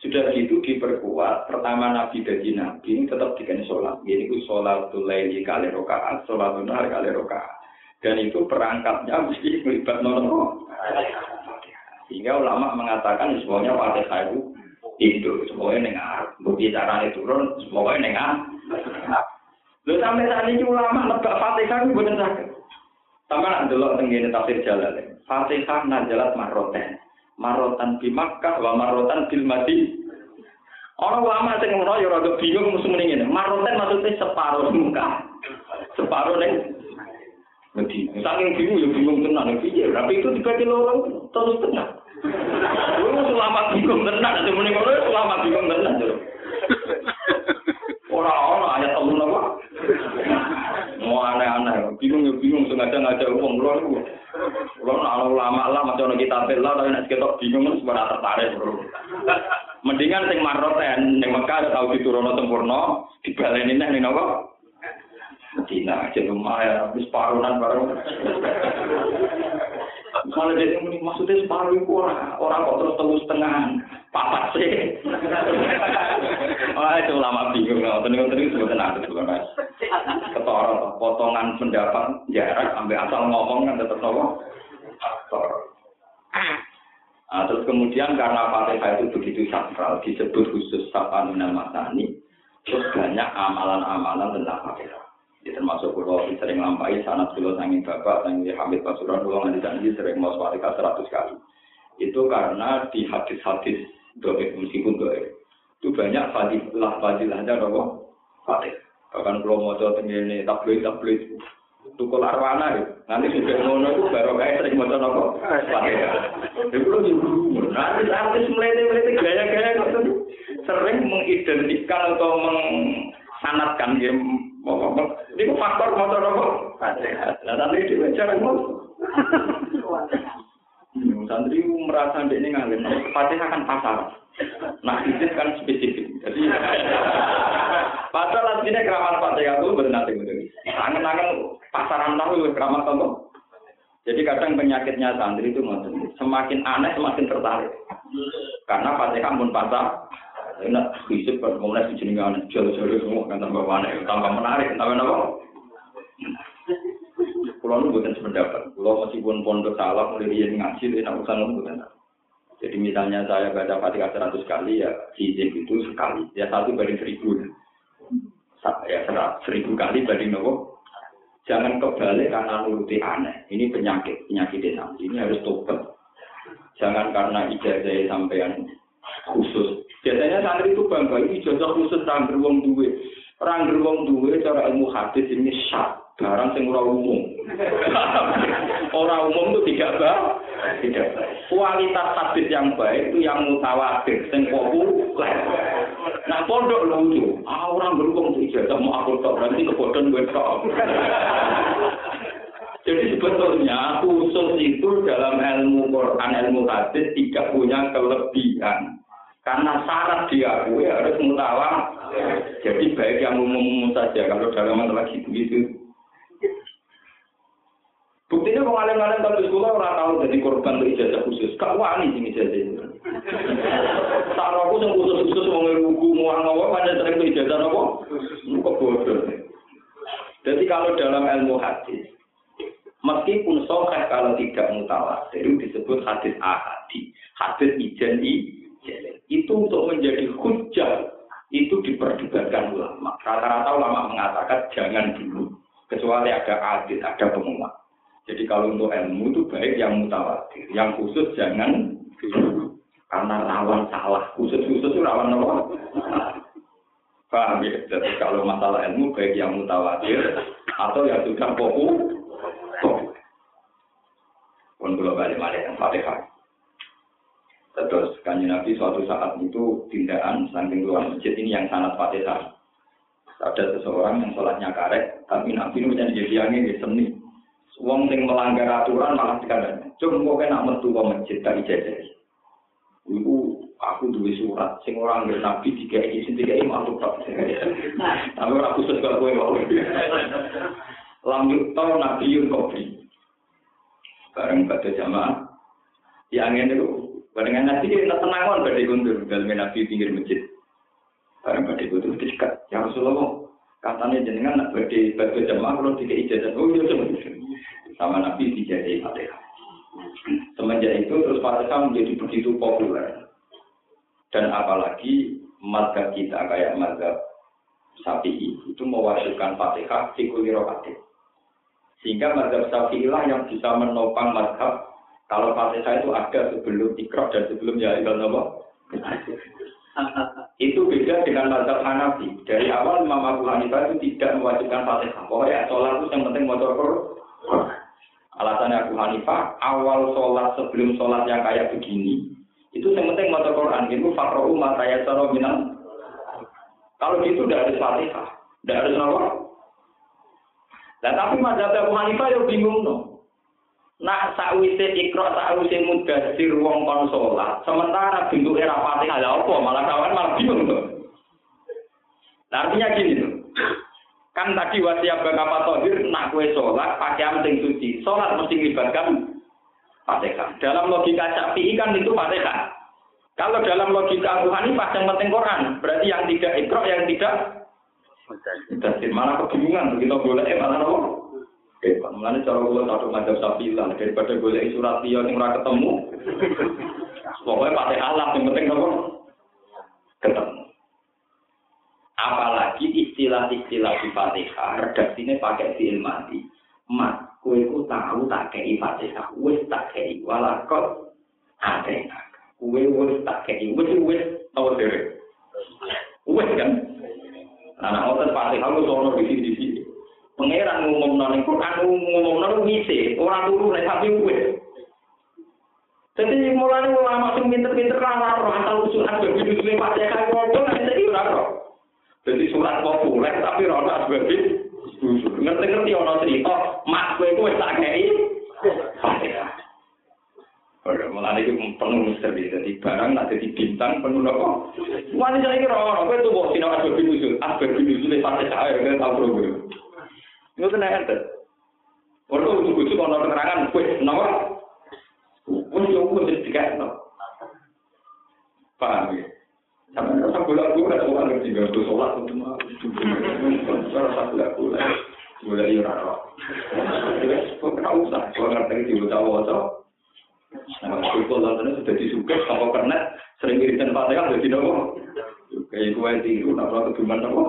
Sudah gitu diperkuat pertama nabi dari nabi ini tetap dikasih sholat. Jadi itu sholat laili kali rokaat sholat nahar kali rokaat. Dan itu perangkatnya mesti melibat nopo sehingga ulama mengatakan semuanya fatihah itu itu semuanya dengar bukti caranya turun semuanya dengar Lho sampai saat ini ulama nebak fatihah itu benar sakit sama nak delok tenggine tafsir jalan fatihah najalat maroten marotan di Makkah wa marotan bil Madi Orang ulama sing ngono ya rada bingung mesti muni ngene. Maroten maksudnya separuh muka. Separuh ning Medina. Saking bingung ya bingung tenan piye. Tapi itu dibagi loro terus tengah. Lu selama bingung tenan, semuanya kalau selama bingung tenan. Orang-orang ayat Allah apa? Mau aneh-aneh, bingung ya bingung sengaja ngajak uang lu. Kalau nak ulama lah macam kita bela, tapi nak kita bingung kan sebenarnya tertarik bro. Mendingan sing maroten, yang Mekah tahu diturunno sempurna, dibaleni nih nih nopo. Medina, rumah ya, habis parunan baru. Kalau jadi maksudnya separuh itu orang, orang kok terus terus setengah, papat sih. Wah itu lama bingung, nggak tenang tenang sebetulnya ada juga mas. Ketorong, potongan pendapat jarak, sampai asal ngomong kan tetap ngomong. Nah, terus kemudian karena Fatihah itu begitu sakral, disebut khusus Sapa Minal Masani, terus banyak amalan-amalan tentang Fatihah. Ya, termasuk pulau sering lampai sanat pulau sangin bapak sangin Hamid Pasuruan pulau nanti janji sering mau swalika seratus kali. Itu karena di hadis-hadis doa meskipun doa itu banyak fadilah fadilahnya doa fatih. Bahkan pulau mau coba tinggi tabloid tabloid tukul arwana ya? Nanti sudah ngono itu baru kayak sering mau coba fatih. Itu lo juga nanti artis melete melete gaya gaya sering mengidentikan atau mengsanatkan faktor motor Nah, nanti di cara mau. Santri merasa ini ngalim, Fatihah kan pasar. Nah, itu kan spesifik. Jadi, pasal artinya keramat Fatihah itu benar benar. Angen-angen pasaran tahu keramat apa? Jadi kadang penyakitnya santri itu semakin aneh semakin tertarik. Karena Fatihah pun pasar, enak fisik kan kemudian di sini kan jauh-jauh semua kan tambah aneh tambah menarik tambah apa Pulau nu bukan sependapat. Pulau meskipun pondok salah mulai dia ngaji, enak urusan nu bukan. Jadi misalnya saya baca fatihah seratus kali ya hizib itu sekali. Ya satu banding seribu. Ya seribu kali banding nopo. Jangan kebalik karena nuruti aneh. Ini penyakit, penyakit desa. Ini harus tobat. Jangan karena ijazah sampean khusus. Biasanya santri itu bangga ini ijazah khusus rangger wong duwe. Rangger wong duwe cara ilmu hadis ini syak. Barang sing ora umum. ora umum itu tidak bah, tidak. Kualitas hadis yang baik itu yang mutawatir, sing populer. Nah pondok lucu, ah orang berhubung ijazah mau aku tok berarti kebodohan gue tok. Jadi sebetulnya khusus itu dalam ilmu Quran, ilmu hadis tidak punya kelebihan. Karena syarat diakui harus mutawa. Jadi baik yang umum-umum saja. Kalau dalam masalah gitu Buktinya pengalim-alim tapi sekolah orang tahu jadi korban untuk ijazah khusus. Kak wani sih ijazah itu. Tak aku yang khusus-khusus mau ngerugu mau ngawa pada sering itu ijazah apa? bodoh. Jadi kalau dalam ilmu hadis, meskipun soheh kalau tidak mutawatir disebut hadis ahadi, hadis ijen itu untuk menjadi hujah itu diperdebatkan ulama. Rata-rata ulama mengatakan jangan dulu, kecuali ada adil, ada penguat. Jadi kalau untuk ilmu itu baik yang mutawatir, yang khusus jangan. Karena rawan salah, khusus-khusus rawan apa? Paham ya? Jadi kalau masalah ilmu baik yang mutawatir atau yang sudah poku, pun kalau balik balik yang fatihah. Terus kanji Nabi suatu saat itu tindakan samping luar masjid ini yang sangat fatihah. Ada seseorang yang sholatnya karek, tapi Nabi ini menjadi jadi angin di seni. Wong sing melanggar aturan malah dikandani. Cuma kok nak metu ke masjid tak ijazah. Ibu aku duwe surat sing ora nggih nabi dikai sing dikai makhluk tok. Tapi ora khusus kok kowe wae. Lam yukta nabiyun kopi. Bareng pada jamaah yang ini itu barengan nabi kita tenangan pada kundur dalam nabi pinggir masjid. Bareng pada kundur dekat. Ya Rasulullah katanya jenengan nak pada pada jamaah kalau dikai ijazah. Oh iya sama nabi dijadi fatihah. Semenjak itu terus Fatihah menjadi begitu populer. Dan apalagi mazhab kita kayak mazhab Syafi'i itu mewajibkan Fatihah di rokaat. Sehingga mazhab Syafi'i lah yang bisa menopang mazhab kalau Fatihah itu ada sebelum ikrok dan sebelum ya Allah itu beda dengan mazhab Hanafi. Dari awal Imam Abu Hanifah itu tidak mewajibkan Fatihah. Pokoknya sholat itu yang penting motor Alasannya Abu Hanifah, awal sholat sebelum sholat yang kayak begini, itu yang penting mata Quran. Itu fakrohu mata yasaro minal. Kalau gitu udah harus fatihah. Udah harus apa? Nah tapi mazhab Abu Hanifah ya bingung no. Nah sakwise ikro sakwise mudasir wong kon sholat. Sementara bentuk era fatihah ya apa? Malah kawan malah bingung tuh. Nah, artinya gini tuh. Kan tadi wasiat bakapa tohir, nak kue sholat, pakaian sing suci. Sholat mesti melibatkan fatihah. Dalam logika syafi'i kan itu fatihah. Kalau dalam logika Hanifah yang penting Quran, berarti yang tidak ikro, yang tidak Mudasir. Malah kebingungan, begitu boleh, eh, malah apa? Hebat. Mulanya cara gue satu macam sapi lah. Daripada gue lagi surat dia yang ora ketemu. Pokoknya pakai alat yang penting apa? Ketemu. Apalagi istilah-istilah di Fatihah, redaksinya pakai fiil mati. Mat, kue ku tahu tak kei Fatihah, wes tak kei walakot, ada yang nak. Kue wes tak kei, wes wis tau sih. Wes kan? Nah, nah, otot Fatihah lu sono di sini-sini. Pangeran ngomong nol Quran ngomong nol ngisi, orang turu nih tapi wes. Jadi mulai ulama sing pinter-pinter lah roh asal usul ada begitu lewat ya kan ngobrol nanti ora roh. Jadi surat populer tapi rona sebagai ngerti-ngerti ono cerita mak kowe kowe tak kei. Ora mulane iki penuh misteri dadi barang nak dadi bintang penuh apa? Wani saya kira ono kowe tuh bos sinau asbab nusul, asbab nusul Fatihah ya kan tau Nggak kena ente. Orang itu ujung-ujung kalau nonton kue, nomor. Pun juga pun jadi tiga, no. Paham ya? Sampai rasa gula gue ada orang yang tinggal tuh sholat untuk mah. Rasa gula gula, gula di rara. Kok kena usah, kok kena tinggi tiba tahu wajah. Nah, kalau Allah tadi sudah disuka, kalau karena sering ngirim tempatnya kan jadi nopo. Kayak gue yang tinggi, nopo ketumbang nopo.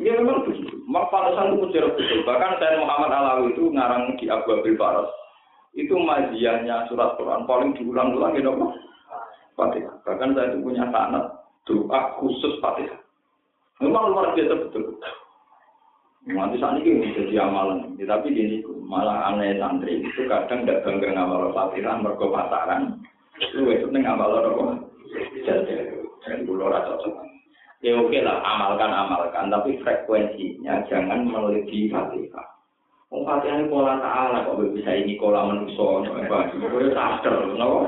Ya memang begitu. Mak Farasan itu mujarab betul. Bahkan saya Muhammad Alawi itu ngarang di Abu Abil Faras. Itu majiannya surat Quran paling diulang-ulang gitu. Fatihah. Bahkan saya itu punya sanat doa khusus Fatihah. Memang luar biasa betul. Nanti saat ini jadi amalan, ya, tapi gini malah aneh santri itu kadang tidak bangga ngamal fatihah mereka pasaran, lu itu neng ngamal apa? Jadi, Ya oke lah, amalkan amalkan, tapi frekuensinya jangan melebihi fatihah. Oh, fatihah ini pola ta'ala, kok bisa ini pola manusia, apa? Itu sadar, kenapa?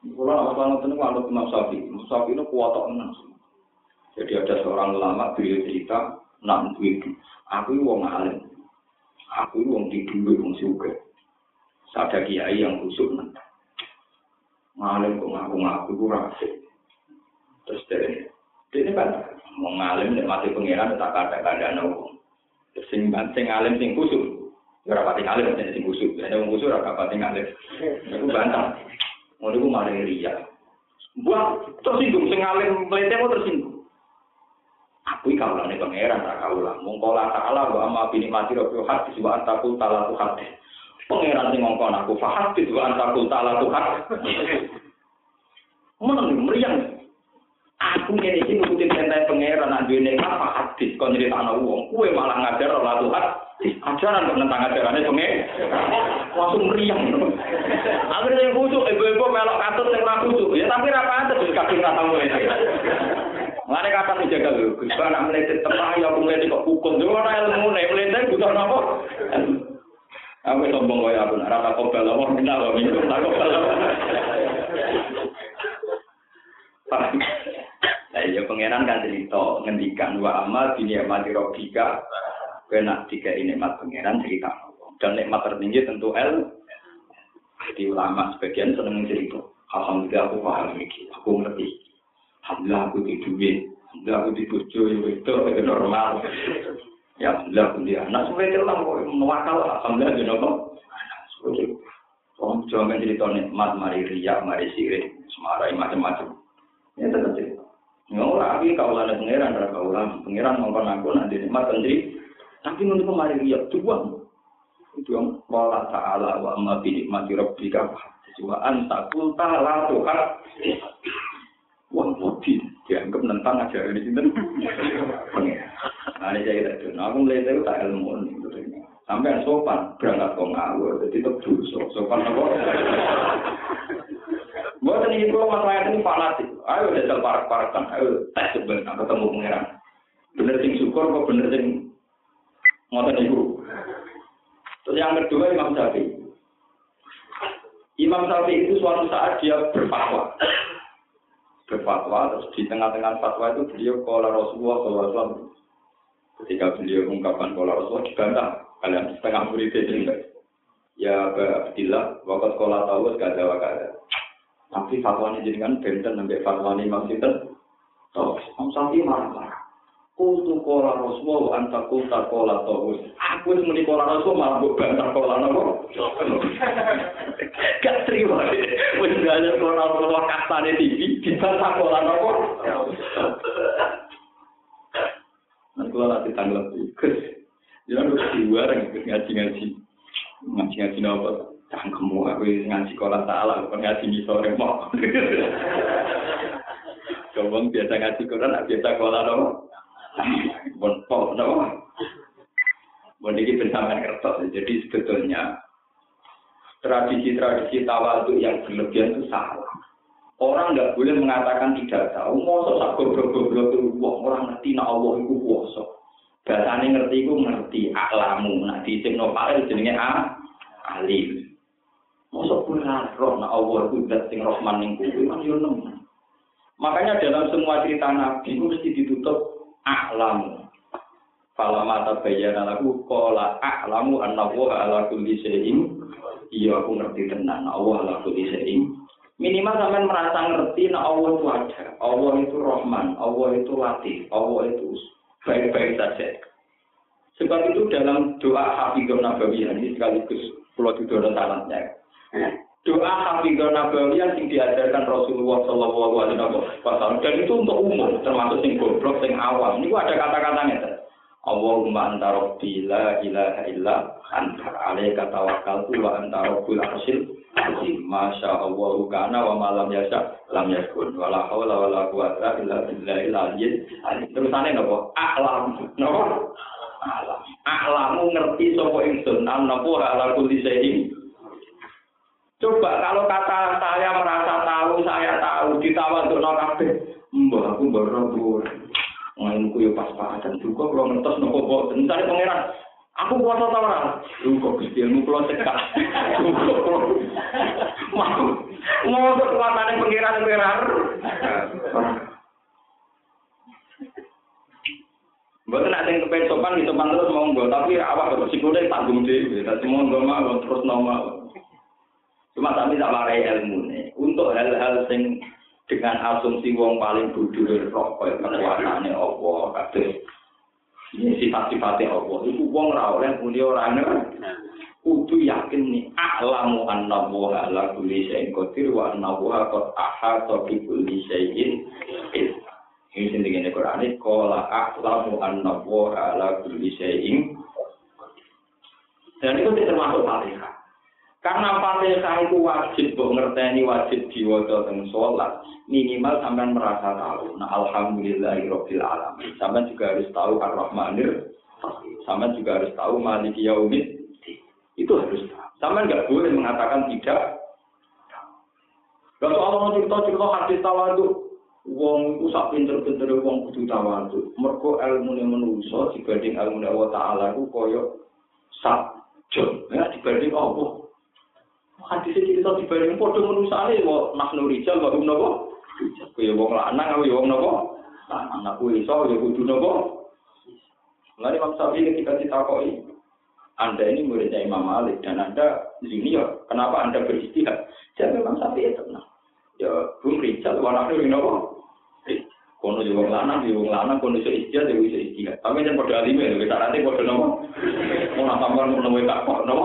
Kalau apa nonton itu kalau Imam Syafi, Imam Syafi itu kuat. Jadi ada seorang ulama beliau cerita, nak itu, aku wong alim, aku wong tidur, wong suka. Ada kiai yang khusus nanti. Ngalim kok ngaku-ngaku itu rahasia. Terus dari ini kan mau ngalim mati pengiran tak ada keadaan hukum. Sing sing ngalim sing khusus. Ora pati ngalim sing khusus. Ada wong khusus ora pati ngalim. Itu bantah. Ngono iku malah riya. Buat tersinggung sing alim mlete mau tersinggung. Aku iki kawulane pangeran ra kawula. Mung kala ta'ala wa amma bi nikmati rabbil hadis wa antakul talatu hadis. Pangeran sing ngongkon aku faham itu anta kul ta'ala Tuhan. Meneng meriang. Aku ngene iki nuruti perintah pangeran nak duwe apa hadis kon nyerita ana wong. Kuwe malah ngajar ora Tuhan. Ajaran kok nentang ajarane. Langsung meriang. Akhirnya yang khusyuk, ibu-ibu melok katut yang ora khusyuk. Ya tapi ra pantes wis kadung ra tamu ini. Ngene kapan dijaga lho. Gus anak meletet tepah ya aku meletet kok hukum. Yo ora ilmu nek meletet butuh napa? Aku sombong kaya aku, rata kobel, apa minta, minum, tak kobel. Nah, ya pangeran kan cerita ngendikan wa amal di nikmati robika kena tiga ini nikmat pangeran cerita dan nikmat tertinggi tentu el. Di ulama sebagian seneng cerita. Alhamdulillah aku paham ini aku ngerti. Alhamdulillah aku di duit. Alhamdulillah aku di bojo ya itu itu normal. Ya alhamdulillah aku di anak. Sebagai itu lah mewakal alhamdulillah di nopo Oh, jangan cerita nikmat, mari riak, mari sirik, semarai macam-macam. Ya tetap cerita. Ya ora iki kaulane pangeran ora kaulan. Pangeran ngomong aku nanti nikmat sendiri. Tapi untuk kemarin dia dua. Itu yang wala ta'ala wa amma bi nikmati rabbika wa anta qul ta'ala tuhan. Wah, mati. Dianggap nentang aja ini sinten. Nah, ini saya itu. Nah, aku melihat itu tak ilmu. Sampai sopan, berangkat kok ngawur. Jadi itu Sopan apa? Buat ini kalau masalah ini fanatik. Ayo jajal parak-parakan. Ayo tes sebenarnya ketemu pangeran. Bener sing syukur kok bener sing ngotot ibu. Terus yang kedua Imam Syafi'i. Imam Syafi'i itu suatu saat dia berfatwa. Berfatwa, terus di tengah-tengah fatwa itu beliau kola Rasulullah SAW. Ketika beliau mengungkapkan kola Rasulullah dibantah. Kalian setengah murid itu Ya Abdillah, waktu sekolah tahu gak ada wakada. Tapi fatwanya kan benten sampai fatwanya Imam Sinten. Toh, Imam Syafi'i marah-marah. Kultu kola Rasulullah anta kulta kola tawus. Aku itu meni kola Rasul malah buat bantah kola nopo. Gak terima. Wis gak kola Rasulullah kastane TV dibantah kola nopo. Nanti kalau nanti tanggal Gus, jangan dua orang ngaji-ngaji, ngaji-ngaji nopo. Cangkemmu aku ngaji kola salah, bukan ngaji misore mau. Coba biasa ngaji Quran, biasa kola dong. Bon pol dong. Bon ini bersama kertas. Jadi sebetulnya tradisi-tradisi tawaduk yang berlebihan itu salah. Orang nggak boleh mengatakan tidak tahu. Mosok sak goblok-goblok itu orang ngerti nak Allah itu kuwasa. Bahasane ngerti iku ngerti aklamu. Nah di Ibnu Fa'il jenenge a alim. Masa benar roh na Allah itu dat sing Rahman ning kuwi kan yo Makanya dalam semua cerita Nabi itu mesti ditutup a'lamu. Fala mata bayana lagu qala a'lamu anna wa ala kulli syai'in. Iya aku ngerti tenan Allah ala syai'in. Minimal sampean merasa ngerti na Allah itu ada. Allah itu Rahman, Allah itu Latif, Allah itu baik-baik saja. Sebab itu dalam doa Hafizul Nabawi ini sekaligus pulau itu talentnya. Doa Hafizah Nabawi yang diajarkan Rasulullah Shallallahu Alaihi Wasallam. Dan itu untuk umum, termasuk sing goblok, sing awam. Ini ada kata-katanya. Allahumma anta rabbi la ilaha illa anta. Alaika tawakkaltu wa anta rabbul arsyil azim. Masya Allah kana wa malam yasha lam yakun. Wala haula wala quwata illa billahil aliyyil azim. Terusane napa a'lam. Napa a'lam. A'lamu ngerti sapa ingsun. Napa ala kulli Coba kalau kata saya merasa tahu, saya tahu, ditawa untuk kabeh. Mbah aku baru bur. Ngainku yo pas-pasan juga kalau ngetos nopo kok. Misalnya pangeran, aku puasa tau ora? Lu kok Gusti ilmu kula. Mau mau kekuatane pangeran pangeran. Bukan ada yang kepengen sopan, sopan terus mau nggak, tapi awak bersikutnya tanggung deh, tapi mau nggak mau terus nama. Cuma tapi tak marai ilmu nih. Untuk hal-hal sing dengan asumsi wong paling bodoh rokok kekuatannya Allah kabeh. Ini sifat-sifatnya Allah. Itu wong ra oleh muni ora kudu yakin nih a'lamu anna wa ala kulli syai'in qadir wa anna wa qad ahata bi kulli syai'in ini sing dingene Quran iki qala a'lamu anna wa ala kulli syai'in dan itu termasuk Fatihah Karena Fatihah itu wajib mbok ngerteni wajib diwaca teng salat. Minimal sampean merasa tahu. Nah, alhamdulillahirabbil alamin. Sampean juga harus tahu Ar-Rahmanir Sampean juga harus tahu Maliki Yaumid. Itu harus tahu. Sampean nggak boleh mengatakan tidak. Kalau Allah cerita-cerita hadis tawadu, wong itu sak pinter-pinter wong kudu tawadu. Mergo ilmu menungso dibanding ilmu Allah Ta'ala itu koyo sak jam. Ya, dibanding Allah. Hadis cerita dibanding padha manusane wa nahnu rijal wa hum napa kaya wong lanang kaya wong napa lanang aku iso ya kudu napa Lalu Imam Syafi'i ketika ditakoi, Anda ini muridnya Imam Malik dan Anda junior, kenapa Anda beristihad? Jadi Imam Syafi'i tenang. Ya, belum rijal, warna itu napa? kono yo wong lanang yo wong lanang kono iso istihad yo iso tapi yen padha alime lho tak nanti padha nopo mau sampean nopo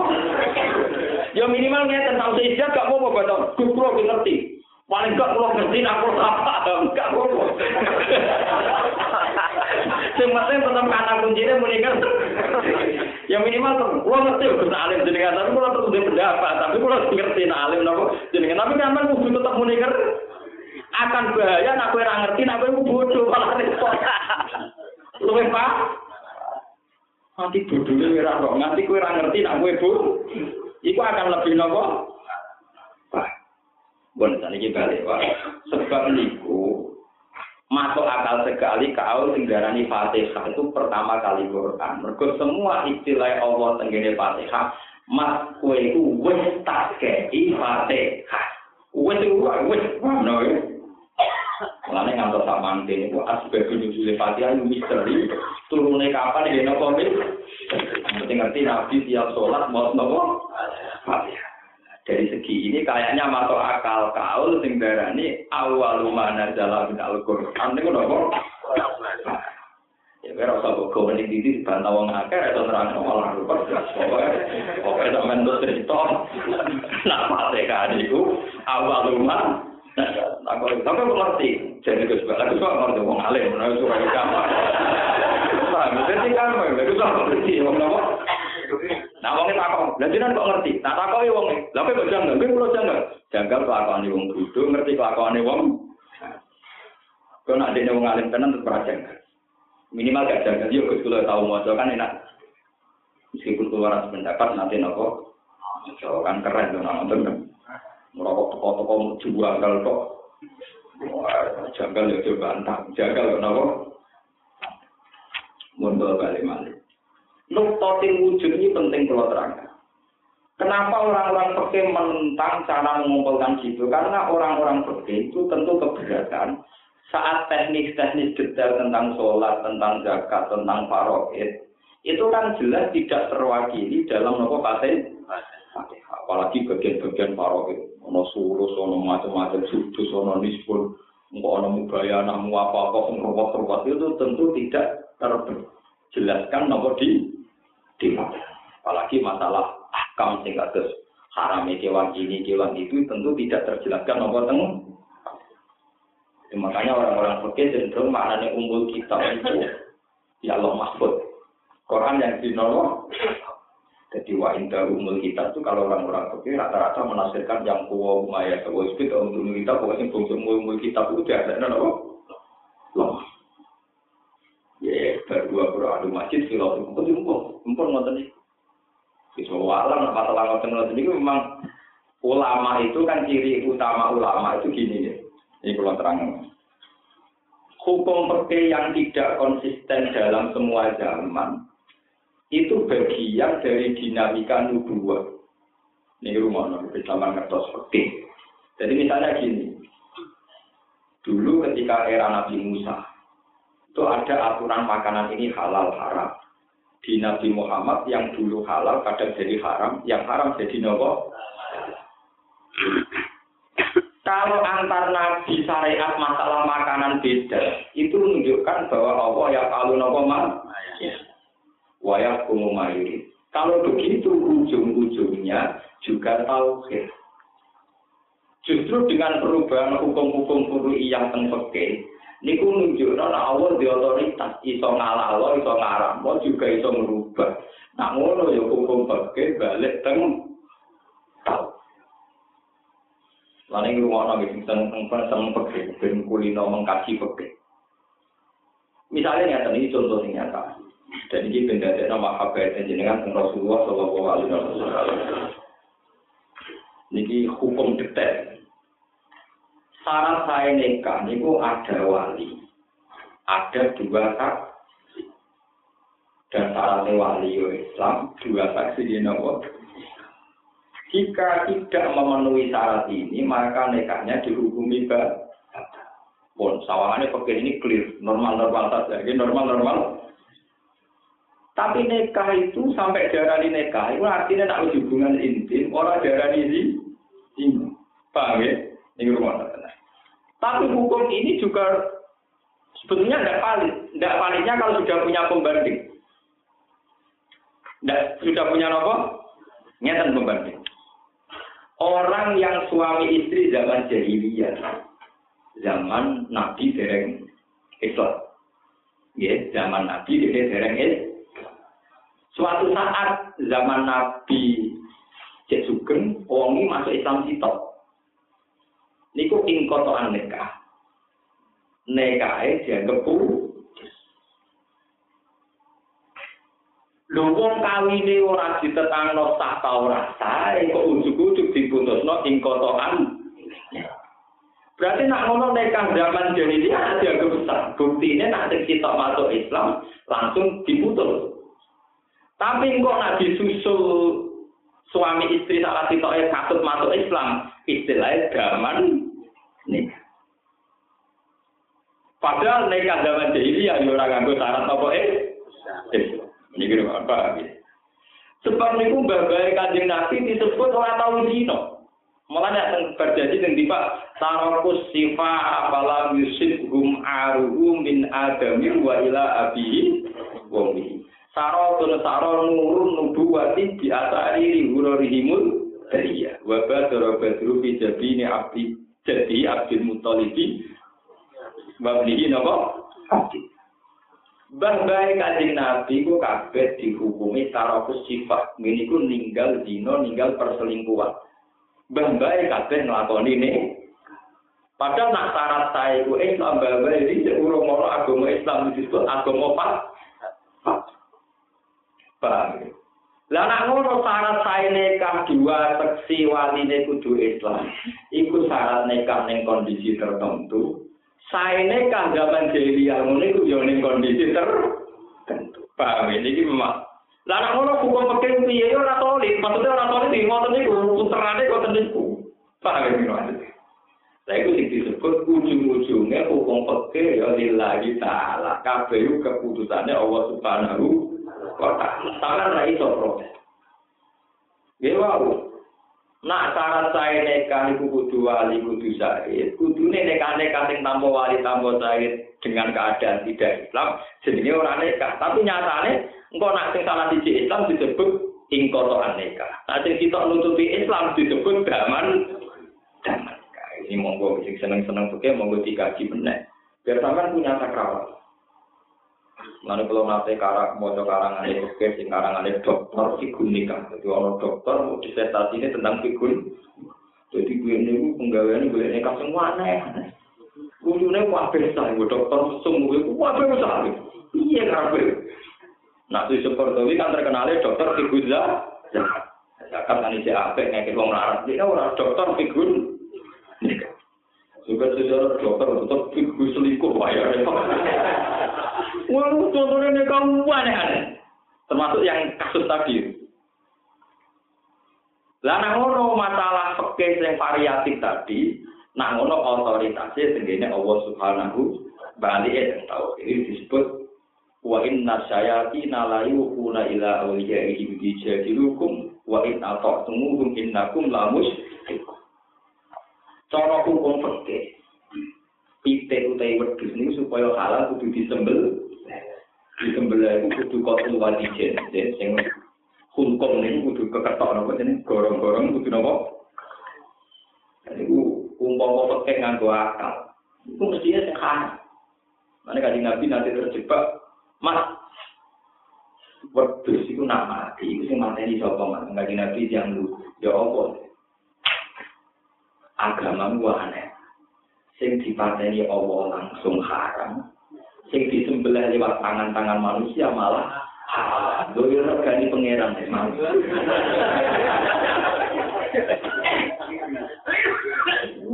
yo minimal ngeten tau istihad gak apa-apa batok kulo ngerti. Paling gak kulo ngerti kulo apa gak apa-apa. Sing penting tetep kana kuncine muni ngerti. Ya minimal kulo ngerti kok alim jenengan. Tapi kulo terus pendapat. Tapi kulo ngerti alim nopo jenengan. Tapi kan kudu tetep muni ngerti. Akan bahaya nak ora ngerti nak kowe bodoh malah repot. Luwe Pak. Nanti bodohnya ora kok. Nganti kowe ngerti nak kowe bodoh. Iku akan lebih nopo? Bon saniki balik Pak. Sebab niku masuk akal sekali kau tinggalani Fatihah itu pertama kali Quran. Mergo semua istilah Allah tenggene Fatihah, mas kowe iku wis tak kei Fatihah. Wis wis ngono ya. Mulane ngantos sak mangke niku asbab nuzul Fatihah itu misteri. Turune kapan ya napa wis? Ngerti Nabi tiap sholat mau nopo? Dari segi ini kayaknya masuk akal kaul sing darani awal mana jalan Al-Qur'an niku nopo? Ya kira usah kok kowe ning didi dibantah wong akeh atau nerang malah rupa jelas pokoke pokoke sampean terus cerita nak Fatihah niku awal Aku tapi aku ngerti. Jadi gue aku suka ngerti wong alim, aku suka kamar. Paham? Jadi kamu, aku suka ngerti wong apa? Nah, wong itu aku, lah jenengan kok ngerti? Nah, tak kok wong, lha kok janggal, kowe kula janggal. Janggal kelakuane wong kudu ngerti kelakuane wong. Kau nak dene wong alim tenan ora janggal. Minimal gak janggal yo Gus kula tau maca kan enak. Meskipun keluar pendapat nanti nopo. kan keren tuh nonton kan. merokok toko-toko janggal kok. Wah, janggal ya coba antah. Janggal kenapa? Mundur balik balik. Nuktotin wujud ini penting kalau terangkan. Kenapa orang-orang pergi menentang cara mengumpulkan gitu? Karena orang-orang pergi itu tentu keberatan saat teknis-teknis detail tentang sholat, tentang zakat, tentang paroid, itu kan jelas tidak terwakili dalam nopo pasien. Apalagi bagian-bagian paroid. ono surus, ono macam-macam sudus, ono nisbun, ono mubayana, mu apa-apa, ruwet-ruwet itu tentu tidak terjelaskan nomor di di Apalagi masalah ahkam sing kados haram kewan ini, kewan itu tentu tidak terjelaskan nomor teng. makanya orang-orang fikih cenderung maknanya umbul kitab itu ya Allah mahfud. Quran yang dinowo Jadi wa inda umul kita itu kalau orang-orang fikih rata-rata menafsirkan yang kuwa umaya sewa isbit umul kita pokoknya bungsu umul kita itu biasa ada apa? Loh. Berdua berdua adu masjid filosofi itu jumbo, jumbo nonton nih. Bisa walang apa telah nonton nonton ini memang ulama itu kan ciri utama ulama itu gini ya. Ini kalau terang. Hukum perke yang tidak konsisten dalam semua zaman itu bagian dari dinamika nubuah. Ini rumah nabi sama ngertos oke. Jadi misalnya gini, dulu ketika era Nabi Musa, itu ada aturan makanan ini halal haram. Di Nabi Muhammad yang dulu halal kadang jadi haram, yang haram jadi nopo. Kalau antar nabi syariat masalah makanan beda, itu menunjukkan bahwa Allah ya kalau nopo mah wayah mayuri. Kalau begitu ujung-ujungnya juga tauhid. Justru dengan perubahan hukum-hukum yang tengpeke, niku nunjukno nek Allah di otoritas iso ngalalo, iso ngaramno juga iso merubah. Nah ngono ya hukum peke balik teng ini rumah orang yang seneng seneng peke, ben kulino mengkaji peke. Misalnya nyata ini contoh yang nyata. Dan ini benda nama habat jenengan Rasulullah Shallallahu Alaihi Wasallam. Ini hukum detail. Syarat saya nikah niku ada wali, ada dua saksi. Dan syarat wali Islam dua saksi di jika tidak memenuhi syarat ini, maka nikahnya dihukumi batal. Pun sawangannya pakai ini clear, normal-normal saja, ini normal-normal. Tapi nikah itu sampai darah di nikah, itu artinya nak hubungan intim, orang darah di ini. Paham ya? Ini rumah. Tapi hukum ini juga sebetulnya tidak valid. Tidak validnya kalau sudah punya pembanding. Tidak, sudah punya apa? Nyata pembanding. Orang yang suami istri zaman jahiliyah, zaman Nabi dereng Islam. Ya, zaman Nabi dereng Islam. Suatu saat zaman Nabi Cek Sugeng, ini masuk Islam sitok. Niku ing kotoan nikah. Nikahe dianggap Lho wong kawine ora ditetangno sah ta ora sah, kok ujug-ujug diputusno ing kotokan. Berarti nak ngono nikah zaman jadi dia dianggap besar. Bukti ini nak kita masuk Islam langsung diputus. Tapi kok nak disusul suami istri salah sitok katut masuk Islam, istilahnya zaman nih. Padahal nikah zaman jahiliyah ya ora nganggo syarat apa eh. Ini kira apa? Sebab niku babai kanjeng Nabi disebut orang tahu zino. Malah yang terjadi dan tiba tarokus sifa apalam yusif hum aruhu min adamir wa ila abihi wami. Saro tun saro nurun nubuwati di asari hurorihimul dariya. Wabah doro badru fi jabini abdi jadi abdul mutalibi wablihi nopo abdi. Mbah bae kanjeng Nabi ku kabeh dihukumi tarokus sifat. Ngene ku ninggal dino, ninggal perselingkuhan. Mbah bae kabeh nglakoni ini. Padahal nak syarat saya ku Islam mbah bae iki ono agama Islam disebut agama pak. Paham? Lah nak ngono syarat saya nikah dua seksi waline kudu Islam. Iku syarat nikah ning kondisi tertentu. saene kan zaman jahiliyah ngono iku yo ning kondisi tertentu. Paham ini iki memang. Lah nek ngono hukum pekeh piye yo ora tolit, maksudnya ora tolit di ngoten niku puterane kok niku. Paham ini maksudnya. Lah iku sing disebut ujung-ujungnya hukum pekeh yo lillahi taala. Kabeh keputusannya Allah Subhanahu taala. Tangan ra iso protes. Ya wow. Nak syarat saya nikah iku kudu wali kudu syahid. Kudune nikah nikah sing tanpa wali tanpa syahid dengan keadaan tidak Islam jenenge ora nikah. Tapi nyatane engko nak sing salah siji Islam disebut ing kotoran nikah. Nah sing kita nutupi Islam disebut daman daman. Ini monggo sing seneng-seneng pokoke monggo dikaji meneh. Biar sampean punya sakral. Lalu kalau nanti karang mau karangan itu ke sing karangan itu dokter figur nikah. Jadi orang dokter mau disertasi ini tentang figur. Jadi gue ini penggawean gue nikah semua aneh. Kudunya wabe saya, gue dokter semua gue wabe saya. Iya ngabe. Nah itu seperti kan terkenalnya dokter figur zakat. Zakat kan isi apa ngekit wong larat. Dia orang dokter figur. Juga sejarah dokter tetap figur selingkuh bayar. Wah, contohnya ini kamu aneh-aneh. Termasuk yang kasus tadi. Lah ngono masalah fikih yang variatif tadi, nang ngono otoritasnya tenggene Allah Subhanahu bali yang tahu ini disebut wa inna syayatina la yuquna ila awliyaihim bijadilukum wa in ata'tumuhum innakum la musyrikun. Cara hukum fikih pitik utawi wedhus niku supaya halal kudu disembel. Disembelih iku kudu kotul wadijen sing hukum niku kudu keketok napa jenenge gorong-gorong kudu napa niku umpama pekeh nganggo akal iku mestinya sing haram Mana kali Nabi nanti terjebak, mas, wedus itu nak mati, itu sing mati di sapa mas, kali Nabi yang lu, ya apa? agamamu aneh. Sing dipateni Allah langsung haram. Sing disembelih lewat tangan-tangan manusia malah halal. Gue regani pangeran.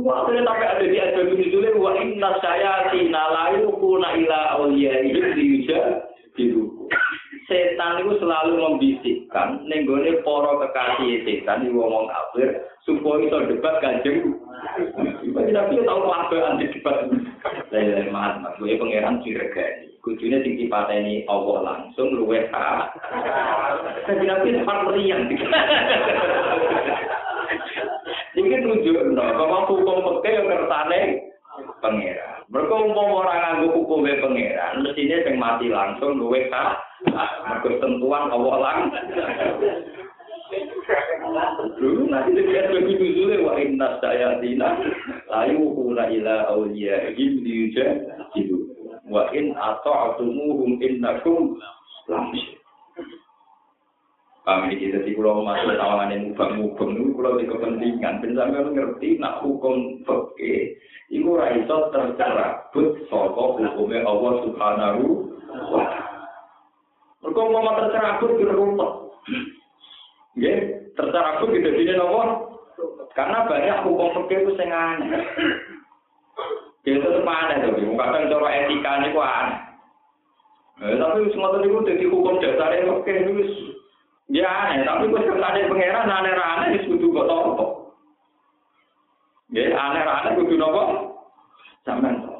Wah, sampai ada di ada di dulu wa inna saya tina layu kuna ila awliya itu diuja diruku. Setan itu selalu membisikkan nenggone poro kekasih setan di ngomong kafir supaya iso debat kanjeng. Tapi tahu apa anti debat. Saya mas, mas gue pangeran diregani. Kudune sing dipateni Allah langsung luwih ha. Tapi nabi. Iki tunjuk no, bahwa hukum peke yang kersane pangeran. Umpam orang nganggo hukumnya pangeran, mestinya yang mati langsung luwe ka, mereka tentuan Allah langsung. Dulu nanti dia lebih dulu wa inna sayatina layu kuna ila awliya him diuja hidup. Wa in ata'atumuhum innakum lamsyir. Kami di jadi kalau masuk tawangan yang mubang-mubang itu kalau di kepentingan, benar ngerti nak hukum fakih, itu raiso tercerabut soko hukumnya Allah Subhanahu wa Ta'ala. Mereka mau tercerabut di rumput. Ya, tercerabut di sini nomor. Karena banyak hukum fakih itu yang aneh. Ya, itu tetap aneh tuh. Kadang cara etika ini kok aneh. Eh, tapi semua tadi itu jadi hukum dasarnya fakih itu Ya aneh, tapi gue sekali pangeran aneh-aneh itu kudu kok. Ya aneh-aneh kudu nopo? Sampeyan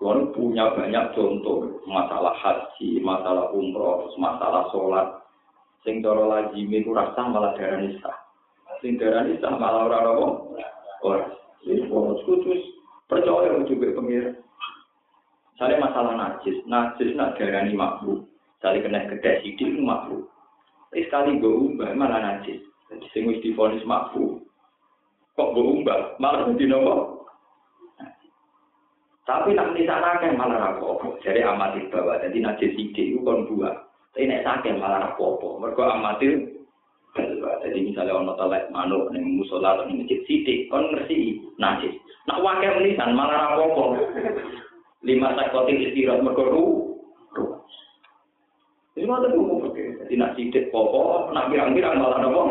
Kalau punya banyak contoh masalah haji, masalah umroh, masalah sholat. Sing cara lazim itu rasa malah darah nisa. Sing darah malah orang apa? Orang. Jadi kalau khusus percaya juga pengira. Saya masalah najis, najis nak darah ini. Sekali kena gede sidik itu. Tapi sekali gue umbah malah najis. Jadi sing wis difonis makfu. Kok gue umbah malah di nopo. Tapi nak sana kan malah rapopo. Jadi amatir bawa. Jadi najis sidik itu kon dua. Tapi nek sakit malah rapopo. Mereka amatir Jadi misalnya ono telek manuk ning musola atau ning masjid sidik kon ngerti najis. Nak wakil menisan malah rapopo. Lima sakotin istirahat mergo Ini mau tuh ngomong oke. Jadi nak sidik popo, nak pirang-pirang malah nopo.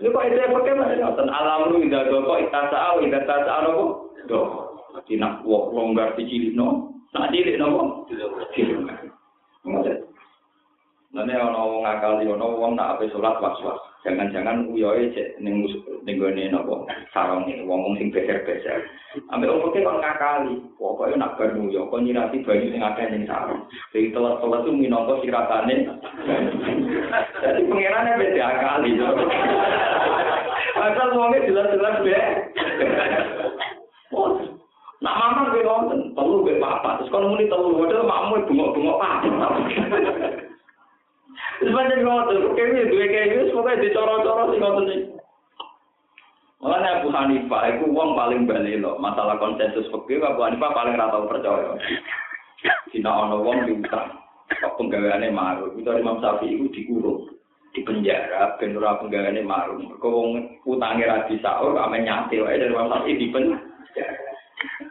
Ini kok yang pakai mas? Nonton alam lu indah doko, ita sao, indah sao nopo. Doh. Jadi nak wok longgar di cilik no, nak cilik nopo. Cilik. Nanti ono ngakali ono wong nak apa sholat was-was. Jangan-jangan uyoe cek ning ning gone napa sarone wong sing beser-beser. Ambek wong kok ngakali, pokoke nak bar nguyo kok nyirati banyu sing akeh ning sarong. Jadi telat-telat itu minangka siratane. Jadi pengirannya beda kali. Asal wongnya jelas-jelas be. Nak mamang gue nonton, perlu gue papa. Terus kalau muni telu, waduh makmu bungok-bungok Sepanjang ngotot, kayaknya dua kayak pokoknya dicoro-coro sih ngotot nih. Makanya Abu Hanifah itu uang paling balik loh. Masalah konsensus fikih Abu Hanifah paling rata percaya. Tidak ono uang diutang. Kok penggaweannya maru. Itu Imam Syafi'i itu dikurung di penjara ben ora penggaweane marung. Mergo wong utange ra disaur ame nyate dari Imam Syafi'i di penjara.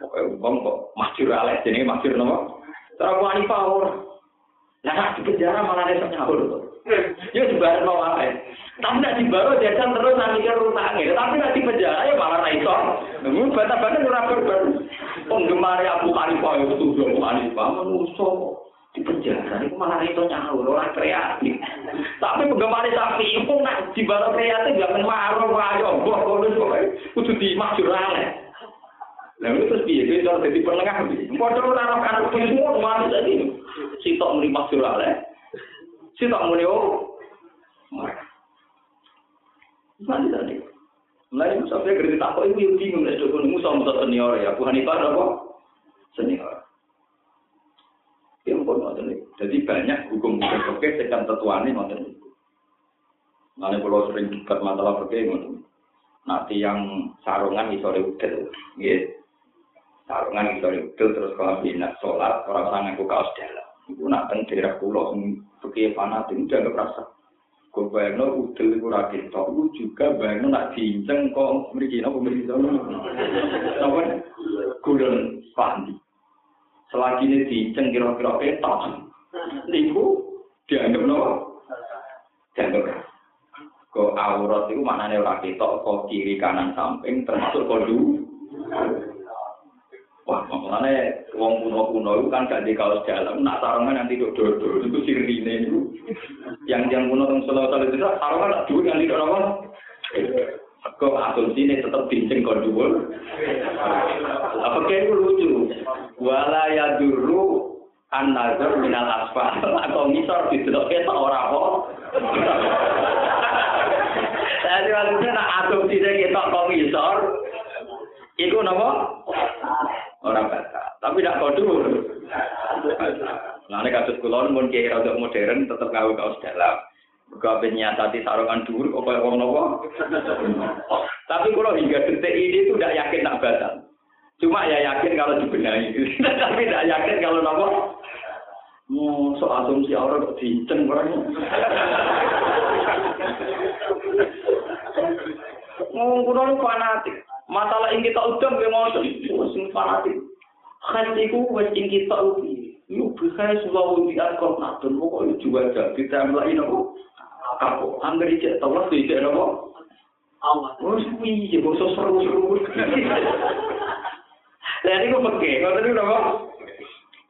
Pokoke wong kok masjur aleh jenenge masjur napa? Terus Abu Hanifah ora. Nah, di penjara malah iso nyaur. Yo dibayar mau wae. Tapi nek dibaru jajan terus nang mikir utangnya. Tapi nek di penjara ya malah ra iso. Nemu bata-bata ora berber. Penggemar Abu Hanifah itu tuh Abu Hanifah menuso di penjara itu malah itu nyaur orang kreatif. Tapi penggemar sapi itu nak di baru kreatif gak menmarung ayo buah kodus kudu di majurale. Nah itu terus dia itu harus jadi penengah. Modal orang kan semua ke mana tadi? Si tok muni majurale, si tok muni oh. Mana tadi? Mulai sampai kerja tak kok ibu bingung nih dukun musuh musuh senior ya. Abu Hanifah apa? Senior. Yang pun ngoten Jadi banyak hukum-hukum fikih sekan tetuane ngoten niku. Mane kula sering debat masalah ngoten. Nanti yang sarungan iso udel, nggih. Sarungan iso udel terus kalau bina sholat orang-orang ngaku kaos dalam. Iku nak teng daerah kula sing fikih fanatik dianggap rasa. Kau bayangno udel iku ra ketok, iku juga bayangno nak diinceng kok mriki napa mriki. Napa? Gulun pandi. Selagi ini diinceng kira-kira ketok, niku dianggap napa? Dianggap Kok aurat itu maknanya ora ketok, kok kiri kanan samping termasuk kok Wah, makanya wong kuno-kuno itu kan gak di kaos dalam, nak sarungan nanti dodo itu sirine itu. Yang yang kuno teng solo solo itu sarungan nak duit yang tidak apa. Kok asumsi ini tetap bincang kau. Apa kayak itu lucu? Wala ya dulu an nazar minal asfal atau misor di dalam kita orang kok. Jadi maksudnya nak asumsi kita kok misor, itu nama orang batal. Tapi tidak kodur. Nah, ini kasus kulon pun kiai rada modern tetap gawe kaos dalam. Gawe nyatati sarungan dulu, kok kayak nopo. Tapi kalau hingga detik ini itu tidak yakin tak batal. Cuma ya yakin kalau dibenahi. Tapi tidak yakin kalau nopo. Mau so asumsi orang kok diinceng orangnya. Ngomong fanatik. Masalah ing kita udang ge mau sing fanatik. Khatiku wis ing kita ubi. Yuk bisae sula ubi akon natun kok juga jual kita mulai nopo? Apa anggere cek to wes dicek nopo? Allah. Wes kuwi ge boso seru-seru. Lah niku pegi, ngoten niku nopo?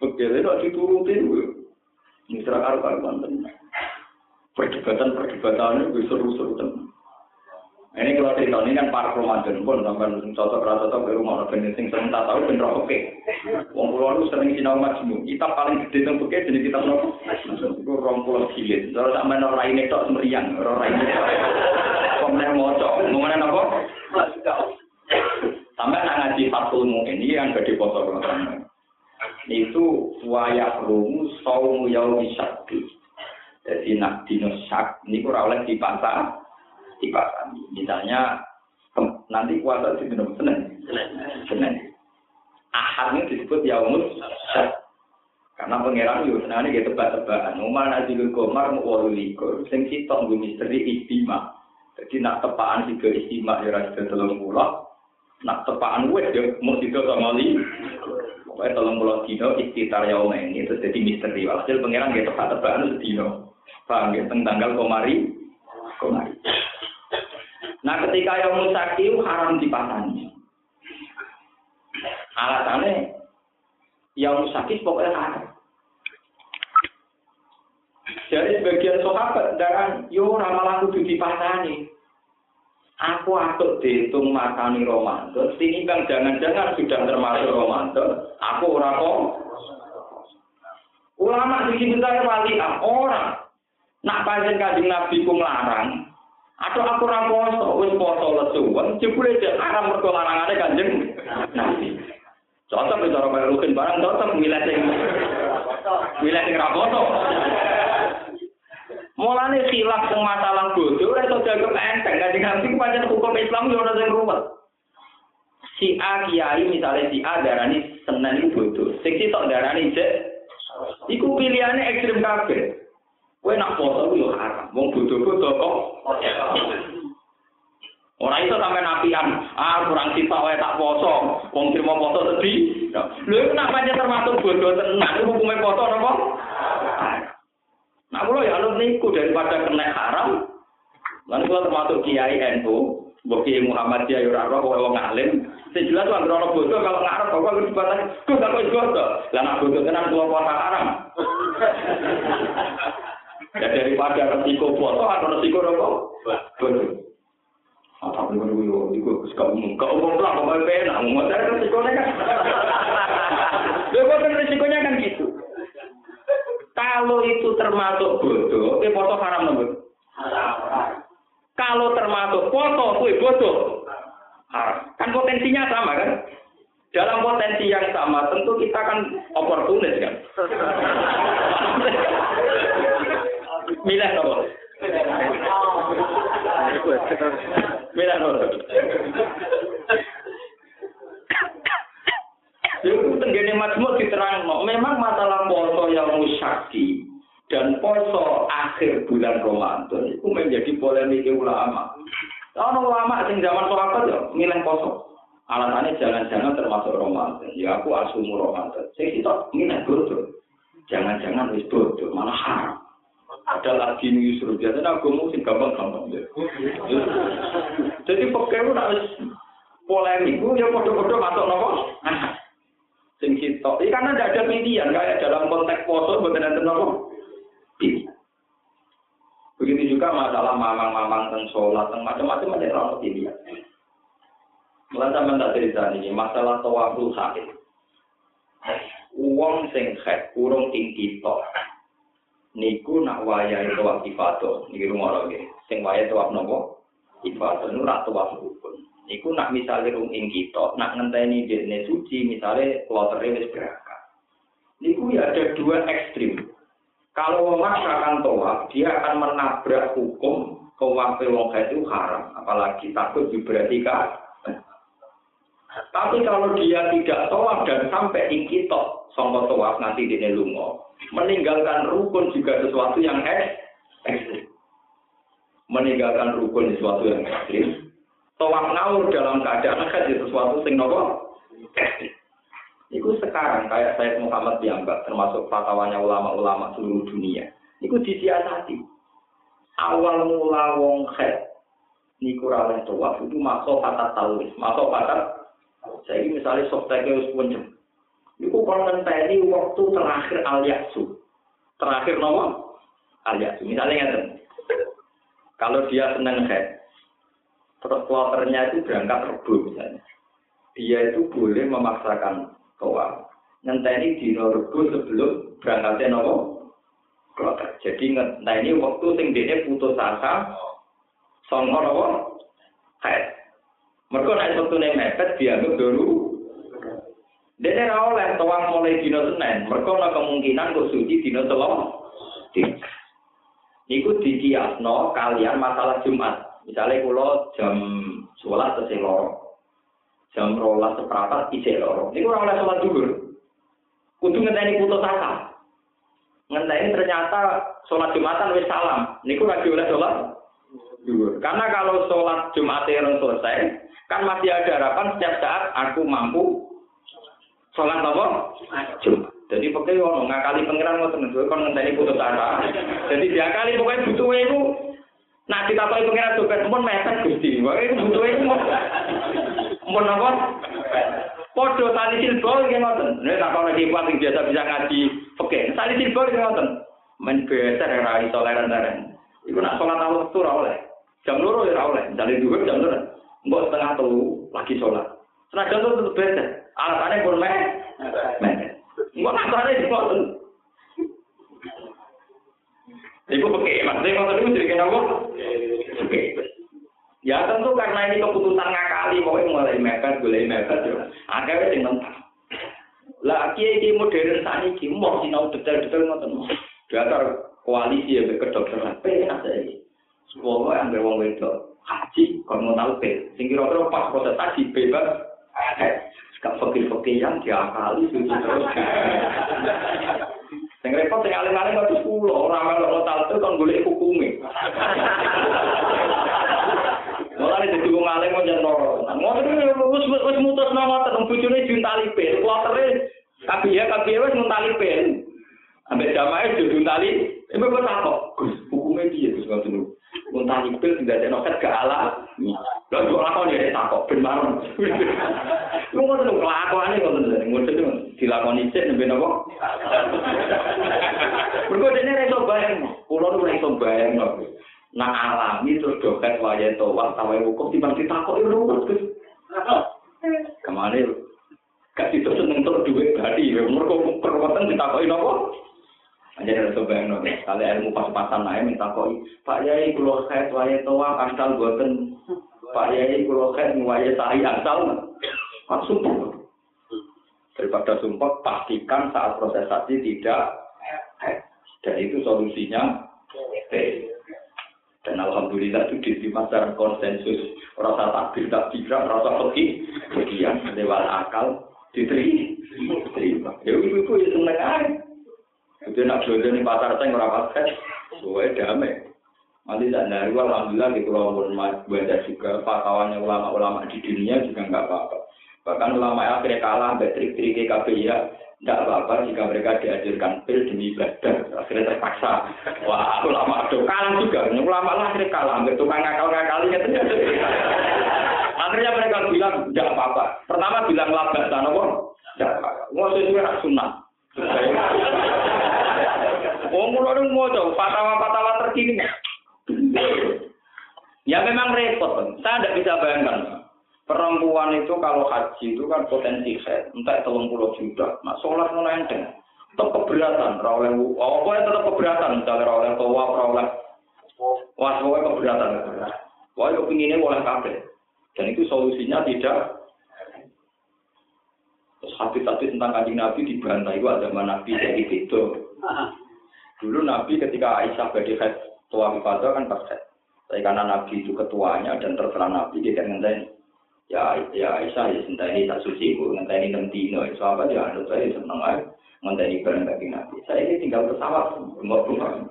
Pegi lek ora diturutin kuwi. Mitra karo karo banten. Perdebatan-perdebatan itu seru-seru tenang. Ini kalau cerita ini kan para Ramadan pun sampai cocok rasa cocok di rumah orang sing sering tak tahu bener oke. Wong pulau itu sering sinau majmu. Kita paling gede tentang oke jadi kita nopo. Itu rong pulau jilid. Kalau sampai orang ini tok semeriang, orang ini. Kemudian mau cok, mau mana nopo? Sampai nak ngaji fatul ini yang gede foto Ramadan. Itu wayak rumu saumu yau isakti. Jadi nak dinosak ini kurang oleh dipantah dipasang. Misalnya nanti puasa di minum Senin. Senin. Ahad ini disebut yaumus karena pangeran yo senane gitu tebak-tebakan. Umar nazilul komar mu walu likur. Sing sitok nggo misteri istima. Jadi nak tepaan tiga istima ya ra telung puluh. Nak tepaan wes ya mau tiga sama li. Pokoknya telung puluh dino istitar yaum ini terus jadi misteri. Walhasil pangeran gitu tebak-tebakan sedino. Paham ya tentang tanggal komari. Komari. Nah ketika yang musaki haram dipasang. Alasannya yang musaki pokoknya haram. Jadi sebagian sahabat dan yo ramalan kudu dipasani. Aku atuk dihitung makani Ramadan, bang jangan-jangan sudah termasuk Ramadan, aku ora kok. Ulama di sini saya orang. Nak panjen kajing Nabi ku melarang, atau aku ora poso, wis poso lesu. Wong jebule cek haram mergo larangane Kanjeng Nabi. Cocok wis ora kaya rukin barang cocok milih sing milih sing ra poso. Mulane khilaf sing masalah bodoh ora iso dianggap enteng. Kanjeng Nabi pancen hukum Islam yo ora sing ruwet. Si A kiai misalnya si A darani senen itu bodoh. Sing sitok darani cek iku pilihane ekstrem kabeh. Kowe nak foto yo haram. Wong bodoh-bodoh kok. Ora iso sampe napian, ah kurang sitok wae tak poso. Wong trimo foto sedih. Lho iku nak pancen termasuk bodoh tenan, hukume foto napa? Nah, kalau ya alur niku daripada kena haram, lan kula termasuk kiai NU, mbok kiai Muhammad ya ora wong alim. Sing jelas lan ora bodoh kalau ngarep kok kudu dibatasi. Gak kok bodoh. Lah nak bodoh haram. Ya daripada resiko foto atau resiko apa? Betul. Apa pun gue yo, gue suka umum. Kau umum lah, mau pena, mau saya resikonya kan. Ya kan resikonya kan gitu. Kalau itu termasuk bodoh, itu foto haram nomor. Kalau termasuk foto, kue bodoh. Haram. Kan potensinya sama kan? Dalam potensi yang sama, tentu kita kan oportunis kan. Milih nopo. Milih nopo. Itu tenggene majmuk diterang, memang masalah poso yang musyaki dan poso akhir bulan Ramadan itu menjadi polemik ulama. Kalau ulama sing zaman sahabat ya milih poso. Alasannya jangan-jangan termasuk Ramadan. Ya aku asumu Ramadan. Saya kita bodoh. Jangan-jangan wis bodoh, malah haram. Ada lagi nih Yusuf, aku mau sing gampang-gampang. Ya. Jadi pokoknya harus polemik, ya bodoh-bodoh masuk nopo. Sing kita, ini karena tidak ada pilihan, kayak dalam konteks poso, bukan ada nopo. Begitu juga masalah mamang-mamang tentang sholat, tentang macam-macam ada orang pilihan. Mulai sampai tak cerita ini, masalah tawaful sakit. Uang sing khet, urung ing kita. Niku nak wayai tawaf ibadah, niki rumah lagi. Sing wayai tawaf nopo? Ibadah, nu rak tawaf rukun. Niku nak misalnya rung ing kita, nak ngenteni dene suci, misalnya kloternya wis berangkat. Niku ya ada dua ekstrim. Kalau memaksakan tawaf, dia akan menabrak hukum tawaf wong itu haram, apalagi takut diberhentikan tapi kalau dia tidak tawaf dan sampai ikitok sama tawaf nanti di lungo, meninggalkan rukun juga sesuatu yang ekstrim. Meninggalkan rukun sesuatu yang ekstrim. Tawaf naur dalam keadaan haji sesuatu sing nopo ekstrim. Itu sekarang kayak saya Muhammad dianggap termasuk fatwanya ulama-ulama seluruh dunia. Itu disiasati. Awal mula wong khed niku raweh itu masuk patat taulis, masuk patat saya misalnya software harus punya. Itu kalau ngenteni waktu terakhir al yaksu. Terakhir nomor al yaksu. Misalnya ya, kalau dia senang head, terus kloternya itu berangkat rebu misalnya. Dia itu boleh memaksakan toa. Ngenteni di rebu sebelum berangkatnya nomor kloter. Jadi ngenteni waktu sing dia putus asa, songo nomor head. Mereka naik satu nih mepet dianggap dulu. Dia ora oleh tuang mulai dino Senin. Mereka ada kemungkinan kok suci dino telur. Iku dikiasno kalian masalah Jumat. Misalnya kalau jam sholat tesih loro. Jam rolas seperempat isih loro. Ini kurang oleh sholat juga. Kudu ngenteni putus asa. Ngenteni ternyata sholat Jumatan wis salam. Niku lagi oleh sholat Karena kalau sholat Jumat yang selesai, Kan masih ada harapan setiap saat aku mampu sholat apa? Jadi pokoknya ono ngakali pangeran ngoten niku kon ngenteni putus asa. Jadi dia kali pokoknya butuh itu nah kita tahu pangeran juga pun mepet Gusti. Pokoknya itu butuh itu mun apa? Podo tali silbol nggih ngoten. Nek tak ono kipas sing biasa bisa ngaji oke. Tali silbol nggih ngoten. Men biasa ora iso leren-leren. Iku nak sholat awal waktu ora oleh. Jam loro ya ora oleh. Jale dhuwur jam loro. Mbok setengah telu lagi sholat. Senajan itu tetap beda. Alasannya pun meh. Mbok alasannya di foto. Ibu pakai, maksudnya kalau itu jadi kenapa? Ya tentu karena ini keputusan ngakali, pokoknya mulai mepet, mulai mepet, ya. Akhirnya yang mentah. Lah kiai modern saat ini mau sinau detail-detail ngoten. Dasar koalisi ya kedokteran, penak saya. Semua yang berwong wedok haji kon mau tahu pil sing kira-kira pas proses haji bebas. Gak fakir-fakir yang diakali suci terus. Sing repot sing alim-alim kok sepuluh orang melok tahu itu kan golek hukume. Mulai jadi wong alim mau loro. Ngoten wis wis mutus nama ngoten bojone juntali pil, kuwatere kabiya kabiya wis muntali pil. Ambek jamae dudu tali, ibu kok takok. Gus, hukume piye Gus kok dudu? Wong tali kepil sing dadekno ket gak ala. Lah kok lakon ya tak kok ben bareng. Wong ngono lho lakone ngoten lho, ngoten lho dilakoni sik nembe napa? Mergo dene ra iso bayang, kula nu ra iso bayang kok. Nang alami terus doket waya to wa hukum timbang ditakok yo lho. Kamane kasih terus nentok duit tadi, mergo perwatan ditakoki napa? Aja dari coba yang nol. Kali ilmu pas-pasan naik minta koi. Pak Yai kulo kait waya toa asal buatan. Pak Yai kulo kait waya sahi asal. Kan sumpah. Daripada sumpah pastikan saat proses haji tidak dan itu solusinya dan alhamdulillah itu diterima secara konsensus rasa takbir tak bisa rasa pergi kemudian lewat akal diterima ya itu itu ya seneng aja Itu nak belanja di pasar saya nggak pakai, sesuai damai. Nanti tidak dari alhamdulillah gitu loh baca juga fatwanya ulama-ulama di dunia juga nggak apa-apa. Bahkan ulama akhirnya kalah, trik-trik KPI ya, tidak apa-apa jika mereka diajarkan pil demi ibadah. Akhirnya terpaksa. Wah ulama itu kalah juga. Ulama lah akhirnya kalah hampir tukang ngakal ngakalinya ternyata. Akhirnya mereka bilang tidak apa-apa. Pertama bilang labak sana pun tidak apa-apa. Mau sesuai sunnah Oh, mulai mau coba fatwa-fatwa terkini. Ya memang repot, saya tidak bisa bayangkan. Perempuan itu kalau haji itu kan potensi head, entah telung puluh juta. Nah, sholat mulai enteng. Tetap keberatan, rawleh oh, pokoknya tetap keberatan, misalnya rawleh towa, rawleh wah, pokoknya keberatan. Pokoknya kepinginnya oleh kafe. Dan itu solusinya tidak Terus hadis-hadis tentang kanjeng Nabi dibantai, itu ada Nabi jadi itu. Dulu Nabi ketika Aisyah badi head tua kan pas. Tapi karena Nabi itu ketuanya dan terserah Nabi, dia kan ngenteni. Ya ya Aisyah ya ini tak suci bu. Ngenteni enam dino. Sahabat ya anut saya seneng aja ngenteni bareng bagi nabi. Saya ini tinggal pesawat mau rumah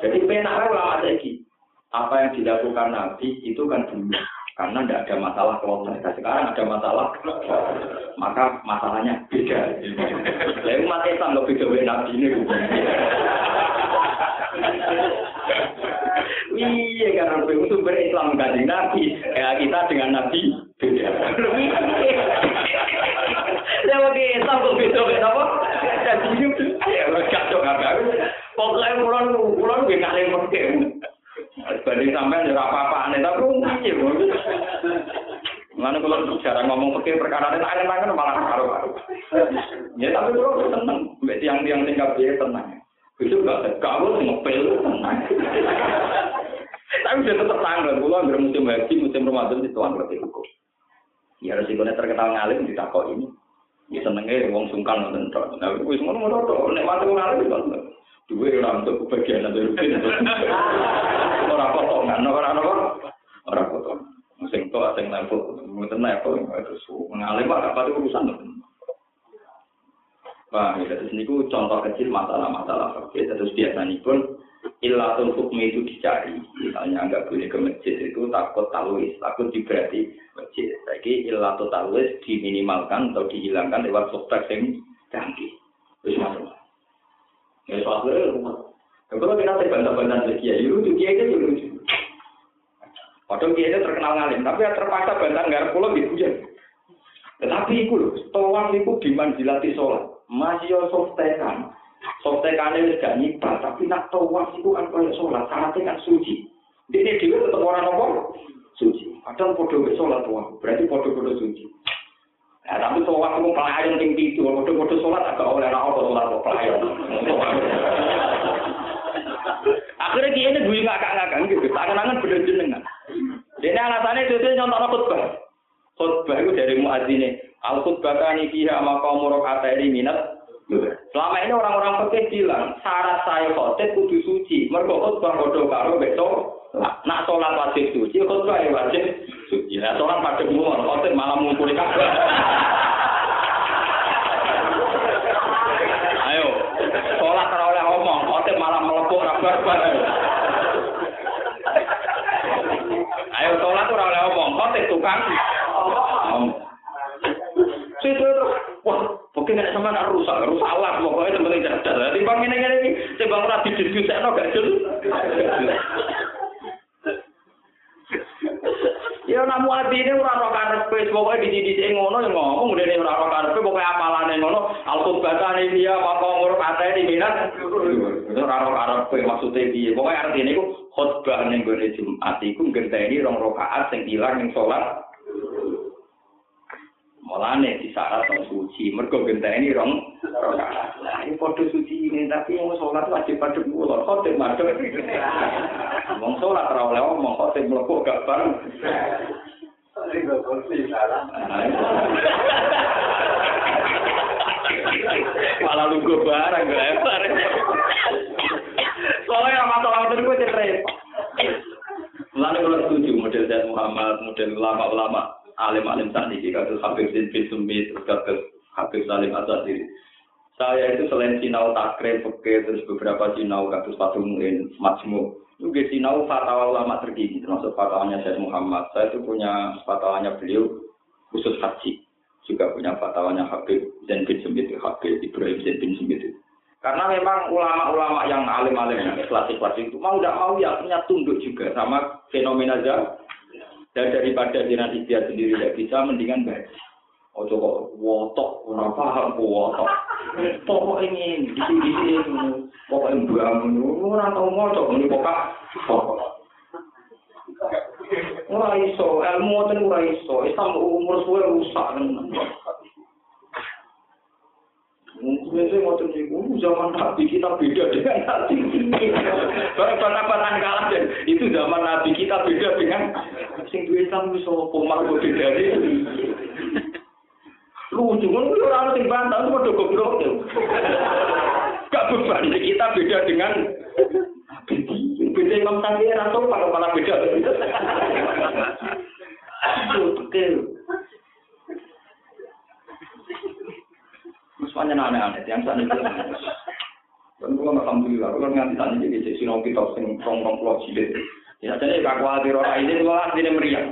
jadi penak lama lagi apa yang dilakukan nabi itu kan dulu karena tidak ada masalah kelompok sekarang ada masalah maka masalahnya beda saya umat Islam lebih jauh nabi ini Iya karena itu sumber Islam kan Nabi. Ya kita dengan Nabi beda. Ya oke Islam kok beda beda apa? Jadi ya kacau apa? Pokoknya pulau pulau gue ngalih pakai. Banding sampai ya apa-apa aneh tapi iya. Mana kalau jarang ngomong pakai perkara ini aneh-aneh malah karo-karo. Ya tapi kalau seneng, tiang-tiang tinggal dia tenang. Itu gak kamu ngepel tenang. Tapi sudah tetap tanggal, pulau ambil musim haji, musim Ramadan itu tuan berarti hukum. Ya resikonya terkenal ngalim di takok ini. Ya senengnya wong sungkan nonton. Nah, wis ngono ngono tok, nek mati ngalim itu Dua orang untuk kebagian atau rutin. Orang potongan, orang apa? Orang potongan. Musim tua, sing level, mungkin level, terus mengalim apa itu urusan. Paham ya, terus ini contoh kecil masalah-masalah oke, terus biasa nih pun ilatul hukum itu dicari. Misalnya nggak boleh ke masjid itu takut talwis, takut diberati masjid. Jadi ilatul talwis diminimalkan atau dihilangkan lewat software yang canggih. Terus masuk. Ya soalnya rumah. Kalau kita terbantah-bantah lagi ya, lucu kiai itu lucu. Padahal kiai itu terkenal ngalim, tapi ya terpaksa bantah nggak pulau di Tetapi itu loh, tawaf itu dimanjilati sholat masih yo softekan. Softekan itu gak nyibat, tapi nak tawaf itu kan kaya sholat, syaratnya kan suci. Ini dia tetap orang nopo suci. Padahal podo sholat tawaf, berarti podo-podo suci. Nah, tapi tawaf itu pelayan yang itu, podo-podo sholat agak oleh apa sholat pelayan. Akhirnya dia ini gue ngakak-ngakak gitu, tangan-tangan bener jenengan. Ini alasannya itu nyontok khutbah. Khutbah itu dari muadzine. Al khutbahani fiha maqamu rakaataini minat Selama ini orang-orang pekeh bilang, syarat saya khotib kudu suci. Mergo khutbah padha karo besok nak sholat wajib suci, khutbah ya wajib suci. Nah, sholat pada semua, khotib malah ngumpuli kabeh. Ayo, sholat ora oleh omong, khotib malah melepuk kabar Ayo sholat ora oleh omong, khotib tukang Situ wah, mungkin nek sama nak rusak, rusak lah pokoknya penting cerdas. Bang ini ini, timbang ora didiskusikno gak jelas. Ya namu ati ini ora ora karepe pokoke di di ngono ya ngomong ngene ora ora karepe pokoke apalane ngono al khutbatan dia apa ngurut ate di minat. Ora ora karepe maksude piye? Pokoke artine iku khutbah ning gone Jumat iku ngenteni rong rakaat sing ilang ning salat Mulane disyarat wong suci, mergo genteni rong rakaat. Lah ini padha suci ini tapi wong salat wajib padha kula, khotim madhep. Wong salat ora oleh omong khotim mlebu gak bareng. Malah lugu barang gak lebar. Soalnya masalah itu gue cerai. Lalu kalau setuju model Zaid Muhammad, model ulama-ulama alim-alim saat ini kados Habib bin Sumi terus kados Habib Salim Saya itu selain sinau takrib, peke, terus beberapa sinau kasus patumuin, majmu. Juga sinau fatwa ulama terkini, termasuk fatwanya Syekh Muhammad. Saya itu punya fatwanya beliau khusus haji. Juga punya fatwanya Habib Zain Sembit, Habib Ibrahim Zain Sembit. Karena memang ulama-ulama yang alim-alim yang klasik-klasik itu mau tidak mau ya punya tunduk juga sama fenomena zaman. Dan daripada jiran istiadat sendiri tidak bisa, mendingan baca. Ojo kok wotok, ora paham wotok. Pokok ini, di sini, pokok bangun, ora tau ngocok, ini pokok. Ora iso, ilmu ngoten ora iso, Islam umur suwe rusak. Mungkin ngoten niku zaman Nabi kita beda dengan Nabi ini. Barang-barang kalah itu zaman Nabi kita beda dengan Islam wis opo malah beda Lucu kan ora ono sing bantah itu padha goblok. Gak beban kita beda dengan beda Imam Syafi'i atau pada beda. Betul. Semuanya aneh-aneh, yang sana itu. Dan gue alhamdulillah, gue nganti tadi jadi sinau kita sing rong-rong pulau cilik. Ya jadi gak khawatir orang ini gue artinya meriah.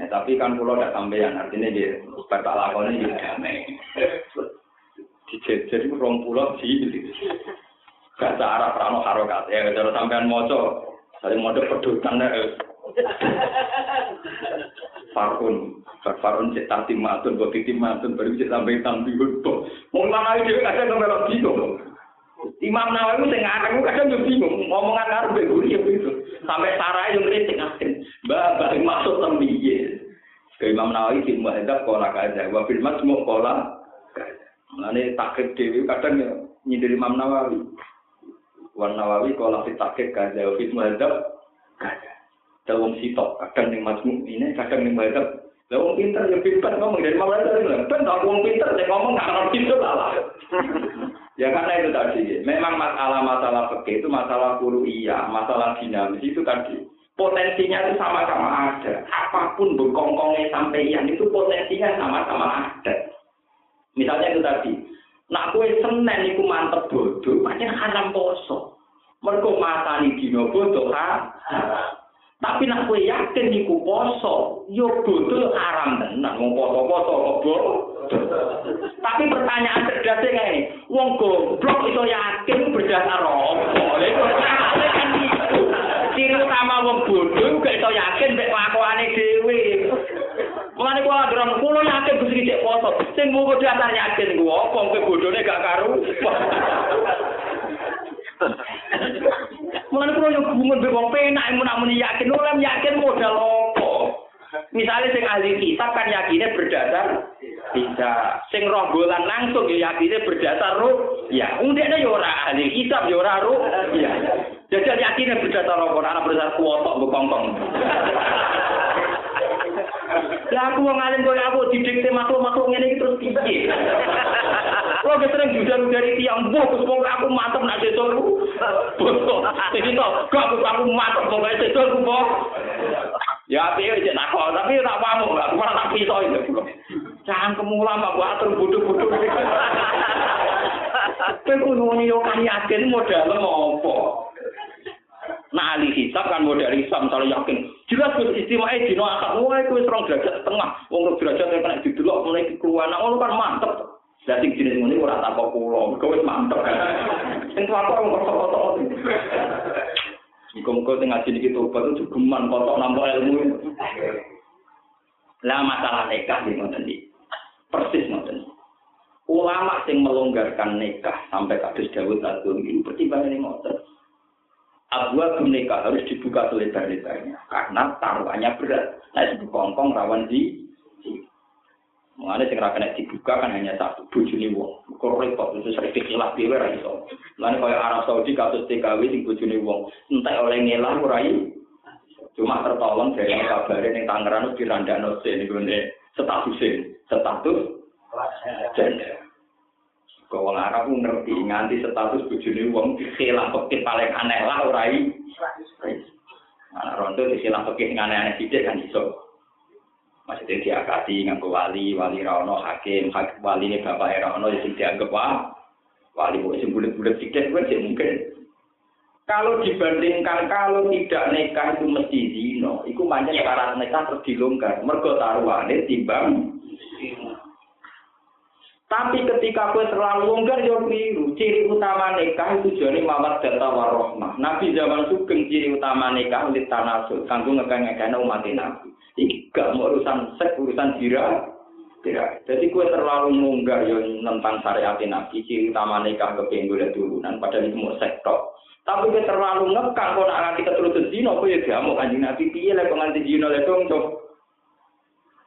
Ya, tapi kan pulau udah sampean, artinya dia tak lakonnya dia damai. Dijejer rong pulau cilik. Bahasa Arab rano harokat, ya kalau sampean moco, saya mau pedutan ya. Farun, Farun cek tati matun, buat titi matun, baru cek sampai tampi hutbo. Mau mana itu kadang nggak bingung. Imam Nawawi sing ngarang kadang yo bingung, ngomongan karo mbek guru ya itu. Sampai sarai yo ngritik ngaten. Mbak, mbak masuk tembiye. Ke Imam Nawawi di muhadzab kola kaza, wa fil majmu' kola. Mulane takrib dhewe kadang yo nyindir Imam Nawawi. Wan Nawawi kola fit takrib kaza, wa fil muhadzab kaza. Dawung sitok, kadang ning majmu' ini, kadang ning muhadzab lah wong pinter ya pinter ngomong dari dari bilang, ben tak pinter saya ngomong nggak ngerti itu lah. Ya karena itu tadi, memang masalah-masalah fikih itu masalah iya, masalah dinamis itu tadi. Potensinya itu sama-sama ada. Apa pun berkongkongnya sampai yang itu potensinya sama-sama ada. Misalnya itu tadi, nak kue senen itu mantep bodoh, macam haram poso. Mereka matani dino bodoh ha. Tapi nak kowe yakin iku poso, yo bodoh haram tenan wong poso-poso kok Tapi pertanyaan cerdasnya ini, wong goblok itu yakin berdasar apa? itu. Ciri utama wong bodoh gak iso yakin mek kelakuane dhewe. Mulane kula ndron kula yakin Gusti cek poso. Sing mung dasar yakin gua apa kowe bodhone gak karu. Mulane kula yo gumun be wong penak mun namune yakin ora yakin modal opo. Misalnya sing ahli kitab kan yakinnya berdasar bisa. Sing golan langsung ya yakinnya berdasar roh. Ya, undeknya ya ora ahli kitab ya ora roh. Ya. Jadi yakinnya berdasar roh, anak berdasar kuotok bekongkong. Lah aku wong alim koyo aku didikte makhluk-makhluk ngene iki terus piye? Kok sering judan dari tiang buh terus wong aku mantep nak sesuk. Jadi to, kok aku mantep wong sesuk ku kok. Ya piye cek nak kok, tapi tak pamuk, aku malah tak piso itu. Jangan kemulam aku atur bodoh-bodoh. Kowe kudu yo kan yakin modal apa? Nah, ahli hisab kan modal hisab, misalnya yakin. Jelas gus istimewa dino akad, wah itu serong derajat setengah. Wong derajat yang kena didelok mulai keluar, nah kan mantep. Sing jenis ngene ora tak kok mergo wis mantep. Sing apa wong kok-kok. Muga-muga sing ngaji niki tobat itu geman kotok nampa ilmu. Lah masalah nikah di ngoten iki. Persis ngoten. Ulama sing melonggarkan nikah sampai kados Dawud Agung ini pertimbangan ngoten. Abwa nikah harus dibuka selebar-lebarnya karena taruhannya berat. Nah, itu kongkong rawan di Mengenai sing kena dibuka kan hanya satu bojone wong. Kok repot itu sering dikilap dhewe ra iso. Lan kaya Arab Saudi kasus TKW sing bojone wong, entek oleh ngelah ora Cuma tertolong dari kabarin yang Tangerang itu dirandano sih ini status status janda. Kau Arab ngerti nganti status bojone wong dikhilang pekit paling aneh lah ora i. Anak ronto dikhilang pekit sing aneh-aneh sithik kan iso. Maksudnya diakati nganggo wali, wali rano hakim, hakim wali ini bapak rano sing dianggap wah Wali kok sing bulat-bulat sikit kan sih mungkin. Kalau dibandingkan kalau tidak nikah itu mesti zino, itu banyak syarat nikah terus dilonggar. Mergo taruhane timbang tapi ketika kue terlalu longgar ya keliru. Ciri utama nikah itu jadi mawat data warohmah. Nabi zaman sugeng ciri utama nikah ulit tanasul. Kanggo ngekang-ngekang umat Nabi. Ini gak mau urusan seks, urusan jira. Tidak. Jadi kue terlalu longgar ya tentang syariat Nabi. Ciri utama nikah kepingin boleh turunan. Padahal itu mau sektor. Tapi kue terlalu ngekang. Kau nak nganti keturutan zino. Kue ya gak mau kanjeng Nabi. Piye lah kau nganti zino. Lihat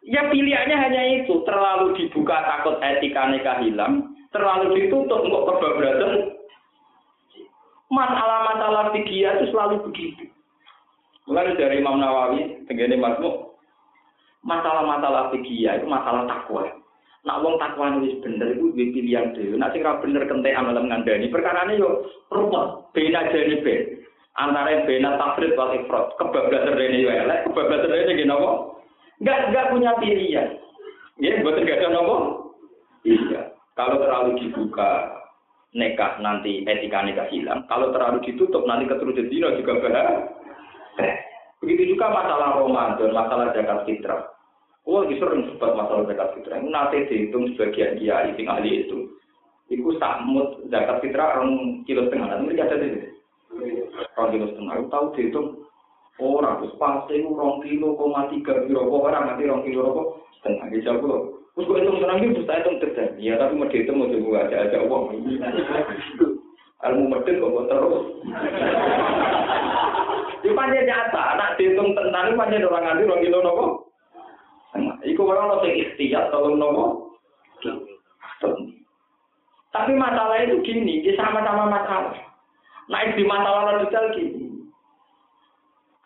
Ya pilihannya hanya itu, terlalu dibuka takut etika nikah hilang, terlalu ditutup untuk kebablasan. Masalah-masalah fikih itu selalu begitu. Mulai dari Imam Nawawi, tenggene Masmu, masalah-masalah fikih itu masalah takwa. Nak wong takwa wis bener itu duwe pilihan dhewe. Nak sing ora bener kentekan dalam ngandani ini yo rupa bena jane ben. Antara bena tafrid wal ifrat, kebablasan rene yo elek, kebablasan rene nggih? Enggak enggak punya pilihan. Ya, buat enggak ada nopo. Iya. Kalau terlalu dibuka nekah nanti etika nikah hilang. Kalau terlalu ditutup nanti keturunan dino juga bahaya. Begitu juga masalah Ramadan, masalah zakat fitrah. Oh, itu sering sebut masalah zakat fitrah. Nanti dihitung sebagian dia sing ahli itu. Iku samut zakat fitrah orang kilo setengah. Nanti ada di Orang kilo setengah. Tahu dihitung Orang terus pasti itu rong kilo koma tiga kilo orang nanti rong kilo rokok setengah jauh loh. Terus gue hitung senang gitu, saya hitung terjadi. Ya tapi mau dihitung mau coba aja aja uang. Ilmu medit kok terus. Di panjang nyata, nak dihitung tentang itu panjang orang nanti rong kilo rokok. Iku orang lo sing ikhtiar tolong nopo. Tapi masalah itu gini, dia sama-sama masalah. Naik di masalah detail gini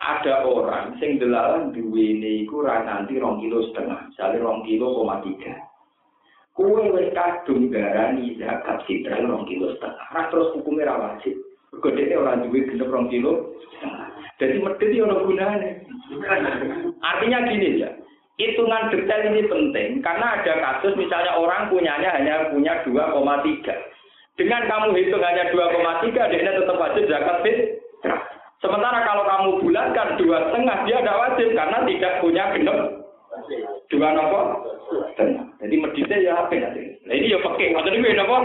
ada orang sing delalan duwene iku ra nganti rong kilo setengah, misalnya rong kilo koma tiga. Kue wis kadung darani zakat fitrah rong kilo setengah. Ra terus hukumnya ra wajib. Gede orang duwe genep rong kilo Jadi medit ya ono gunane. Artinya gini ya. Hitungan detail ini penting karena ada kasus misalnya orang punyanya hanya punya 2,3. Dengan kamu hitung hanya 2,3, dia tetap wajib zakat fitrah. Sementara kalau kamu bulatkan dua setengah, dia tidak wajib karena tidak punya genep dua nopo Jadi meditnya ya apa ya? Nah ini ya pakai, maksudnya ini nopo.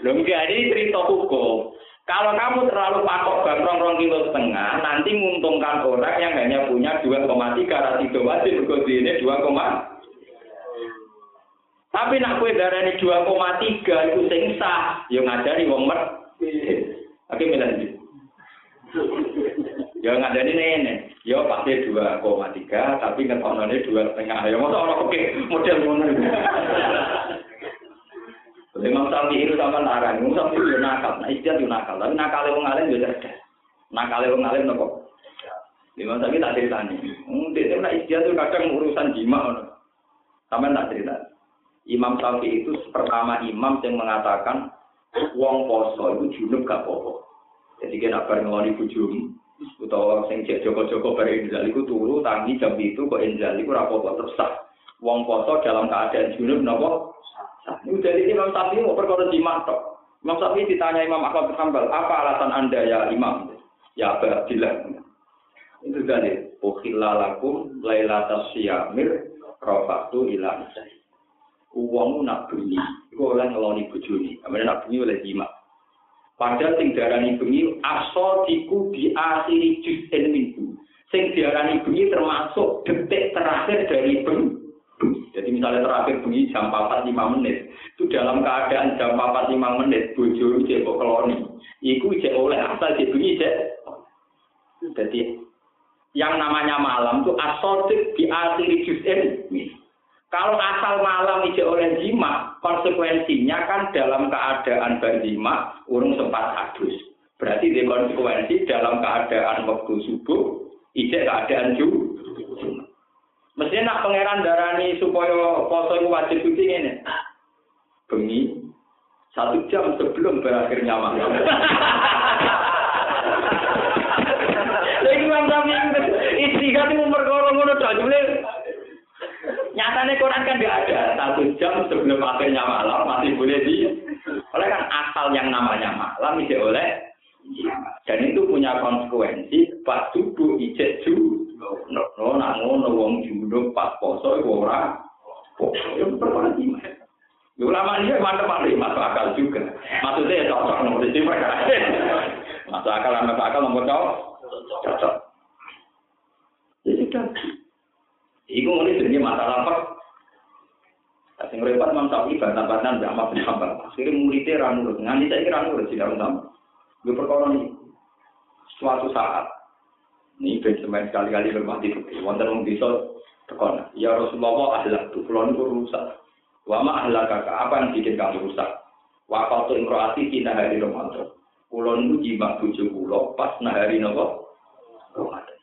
Belum ini cerita hukum. Kalau kamu terlalu pakok bangrong rong kilo setengah, nanti menguntungkan orang yang hanya punya dua koma tiga tidak wajib berkode ini dua koma. Tapi nak kue darah ini dua koma tiga itu sing sah, yang ngajari wong mer. Oke, misalnya. Ya nggak jadi nenek. Ya pasti dua koma tiga, tapi ngetononnya dua setengah. Ya masa orang oke model ngono. Imam Syafi'i itu sama narang, Imam Syafi'i itu nakal, nah istiadat itu nakal, tapi nakal yang ngalim juga cerdas. Nakal yang ngalim nopo. Imam Syafi'i tak ceritanya. Hmm, dia itu nak istiadat itu kadang urusan jima. Sama tak cerita. Imam Syafi'i itu pertama imam yang mengatakan wong poso itu junub gak popo. Jadi nak bareng ngeloni bujum, utawa sing cek joko-joko bareng Inzal itu turu tangi jam itu kok Inzal itu rapopo terus sah. Wong poso dalam keadaan junub nopo. Ini dari Imam Syafi'i mau perkara di tok. Imam Syafi'i ditanya Imam Ahmad bin Hanbal, apa alasan anda ya Imam? Ya Abu Abdillah. Itu tadi. Ukhillalakum lailatas siyamir rofatu ila. Uangmu nak bunyi, itu oleh ngeloni bujuni. Kemudian nak bunyi oleh jima. Padahal sing diarani bengi asodiku di akhiri juz'in minggu. Sing diarani bengi termasuk detik terakhir dari bengi. Jadi misalnya terakhir bengi jam 4 5 menit. Itu dalam keadaan jam 4 5 menit bojo cek kok keloni. Iku cek oleh asal cek bengi cek. Jadi yang namanya malam itu asodik di akhiri juz'in. Kalau asal malam ije oleh jima, konsekuensinya kan dalam keadaan berjima, urung sempat hadus. Berarti di konsekuensi dalam keadaan waktu subuh, ije keadaan ju. Mestinya nak pangeran darani supaya poso itu wajib suci ini. Bengi, satu jam sebelum berakhirnya malam. Lagi Imam Syafi'i istiqat itu perkara ngono tok Nyatanya Quran kan nggak ada. Satu jam sebelum akhirnya malam masih boleh di Oleh kan asal yang namanya malam itu oleh dan itu punya konsekuensi pas subuh ijek ju no no ngono wong junub pas poso ora itu perkara Ulama ini mantap masuk akal juga. Maksudnya ya cocok nomor itu Masuk akal masuk akal nomor cocok. Cocok. Ya sudah. Iku mulai jadi masalah apa? Sing repot Imam Syafi'i bantah-bantahan Mbak Ahmad bin Hanbal. Akhirnya muridnya ra nurut. Nganti saiki ra nurut sih utama. Gue perkara. Suatu saat ini benjamin sekali-kali bermati wonten wong bisa tekan. Ya Rasulullah ahlak tu kula niku rusak. Wa ma ahlakaka, apa yang bikin kamu rusak? Wa qatu imraati tina hari Ramadan. Kula niku jima bojo kula pas nahari napa? Ramadan.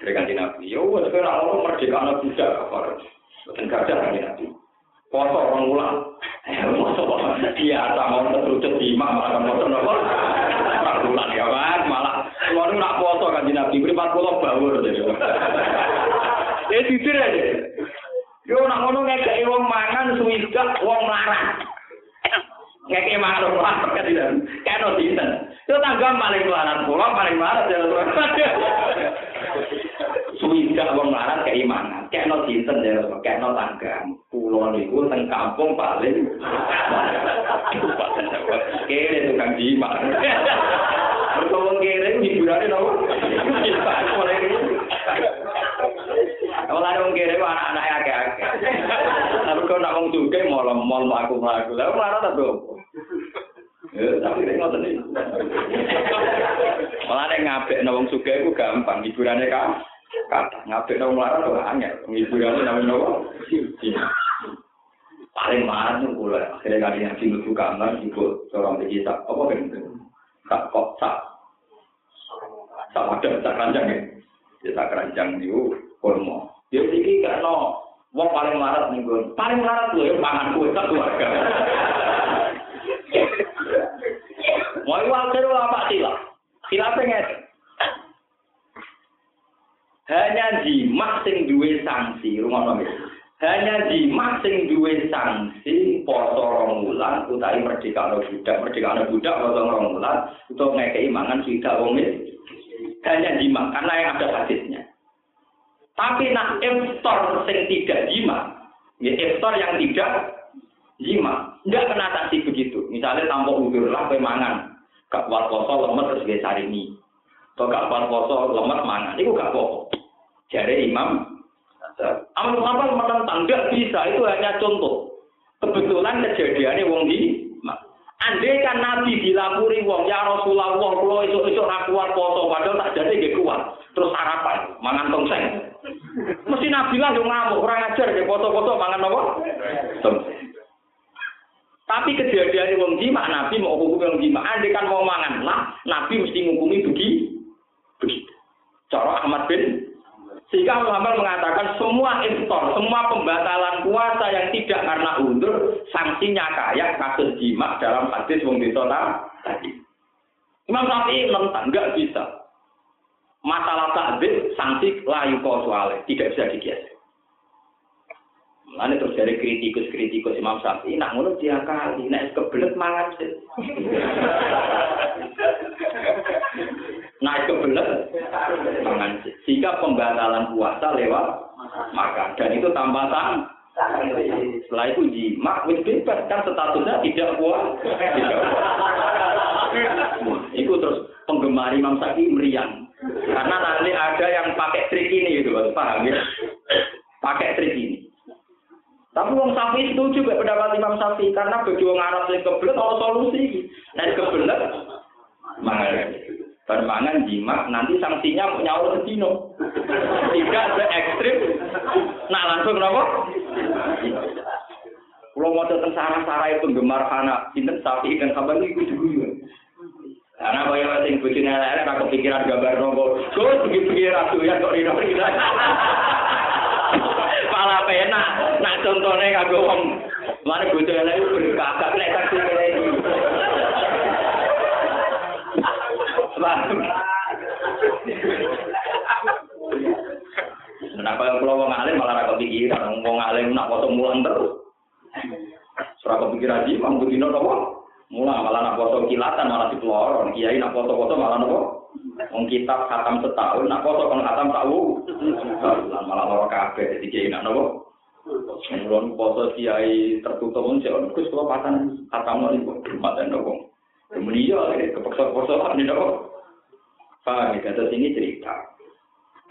Jadi kan Nabi, yo wes kira orang merdeka anak budak kafar. Boten gajah kan Nabi. Poso orang ulang. Iya sama orang terucut jima malah poso napa? Ulang ya kan malah kalau nak poso kan Nabi beri 40 bawur. Ya jujur aja. Yo nak ngono ngekeki wong mangan suwidak wong larang. Ngekeki mangan wong larang kan tidak. Kano dinten. Itu tangga paling larang kula paling larang ya. Suwidak wong larang kei mangan. Keno dinten ya, keno tangga. Kula niku teng kampung paling kere tukang jima. Mergo wong kere hiburane nopo? Kalau ada wong kere anak-anak akeh-akeh. Tapi kok nak wong juga malah mal aku mlaku. Lah marah ta, Bro? Ya, tapi nek ngoten iki. Malah nek ngabek wong gampang, hiburane kan. Kata ngabek wong larang kok angel. Hiburane nang nopo? Paling marah tuh kula. Akhirnya kali yang sing buku kamar ibu seorang kita apa kan? Kak kok sak. Sak ada sak keranjang ya. Ya sak keranjang itu kurma. Ya iki karena wong paling larat ning gon. Paling larat lho ya pangan kuwe sak keluarga. Mau wajar apa sila? Sila pengen. Hanya jima sing duwe sanksi, rumah nomi. Hanya jima sing duwe sanksi poso rong wulan merdeka no budak, merdeka no budak poso rong untuk ngekei mangan sudah wong Hanya jima karena yang ada hadisnya. Tapi nak iftar sing tidak jima, ya iftar yang tidak jima, tidak kena sanksi begitu. Misalnya tanpa udur lah mangan, gak poso lemes terus gak cari mie. Atau gak kuat poso lemes mangan, itu gak apa Jadi imam, Amal Muhammad menentang, tidak bisa, itu hanya contoh. Kebetulan kejadiannya wong di Andai kan Nabi dilapuri wong ya Rasulullah kalau itu itu kuat poso padahal tak jadi gak kuat. Terus sarapan mangan tongseng. Mesti Nabi lah yang ngamuk kurang ajar gak foto-foto mangan apa? Tapi kejadian wong jima Nabi mau hukum wong jima andai kan mau mangan lah Nabi mesti menghukumi begitu begitu cara Ahmad bin sehingga Muhammad mengatakan semua instor, semua pembatalan puasa yang tidak karena undur, sanksinya kayak kasus jima dalam hadis wong tadi. Imam Syafi'i menentang, nggak bisa. Masalah takdir, sanksi layu soalnya tidak bisa digeser. Mulane terus dari kritikus-kritikus Imam Syafi'i nak ngono dia kali nek kebelet mangan sih. Naik kebelet mangan. Sehingga pembatalan puasa lewat makan dan itu tambah sang setelah itu jima wis bebas kan statusnya tidak puas. itu terus penggemar Imam Syafi'i meriang. Karena nanti ada yang pakai trik ini gitu, paham ya? Pakai trik ini. Tapi wong sapi itu juga pendapat Imam Sapi karena bagi wong Arab yang kebelet ada solusi. Nah kebelet mangan. Bermangan jima nanti sanksinya punya Allah sedino. Tidak se ekstrim. Nah langsung kenapa? Kalau mau tentang sarah-sarah penggemar anak, sinten sapi dan kabar itu juga. Karena kaya sing bojone elek ora kepikiran gambar nopo. Gus begitu-begitu ratu ya kok rino pala penak nak contone kanggo wong. Mari bocah elek berkakak nek tak dikene iki Kenapa yang pulau wong alim malah rakyat pikiran, wong alim nak potong mulan terus. Serah kepikiran jiwa, mungkin ada wong. Mula malah nak foto kilatan malah dipelorong. Kiai nak foto-foto malah nopo. Wong kitab khatam setahun, nak foto kon khatam tahu. Malah loro kabeh dadi kiai nak nopo. Mulon foto kiai tertutup pun sih, Gus kalau patan khatam lagi kok mata nopo. Kemudian ya kepeksa-peksa ini nopo. Paham ya, kata sini cerita.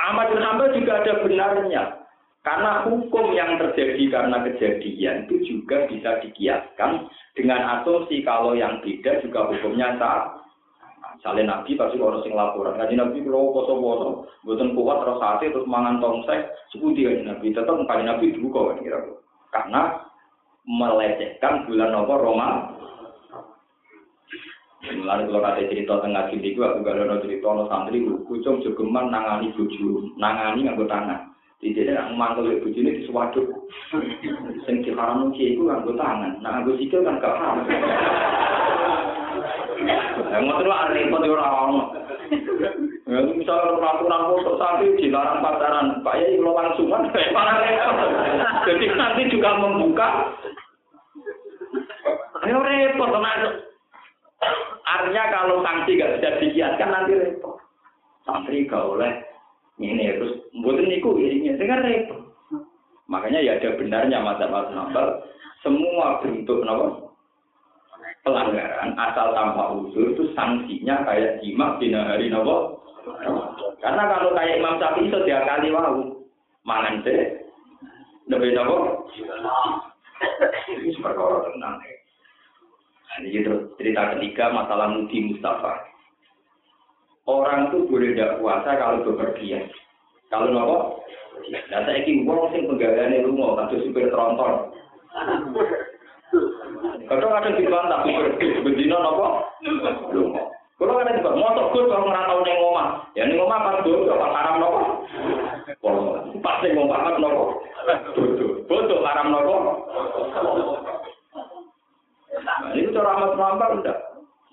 Ahmad bin juga ada benarnya. Karena hukum yang terjadi karena kejadian itu juga bisa dikiaskan dengan asumsi kalau yang beda juga hukumnya sama. Misalnya Nabi pasti orang sing laporan. Kaji Nabi kalau poso-poso, buatan kuat terus hati terus mangan tongsek, seputi kaji Nabi. Tetap kaji Nabi dibuka kan kira Karena melecehkan bulan apa Roma. Mulai kalau kata cerita tengah sini, aku gak ada cerita no santri, kucung jogeman nangani buju, nangani nganggo tangan. Ada mantul ya buju ini disuaduk. Sing diharam kiai itu nganggo tangan, nah nganggo sikil kan gak haram. Yang mau terus ada repot ya orang Ya, misalnya peraturan foto sapi dilarang pacaran, Pak Yai kalau langsung kan malah repot. Jadi nanti juga membuka. Ayo repot, teman. Artinya kalau sanksi gak bisa dikiaskan nanti repot. Santri gak oleh ini terus buatin niku ini dengan repot. Makanya ya ada benarnya masa-masa nambal semua bentuk nama pelanggaran asal tanpa usul itu sanksinya kayak jima bina hari nopo karena kalau kayak Imam Syafi'i itu dia kali mau mangan deh lebih nopo ini perkara tenang nah, ini terus cerita ketiga masalah mudi Mustafa orang tuh boleh tidak puasa kalau bepergian. Kalau nopo? Nah saya ingin uang sing pegawainya rumah atau supir tronton. Kadang ada di bantah, bedino nopo, Kalau ada juga motor gue kalau ngerantau neng omah, ya neng omah pas dulu pas haram nopo, pas neng omah pas nopo, bodoh. Haram nopo. Ini cara amat melampar enggak.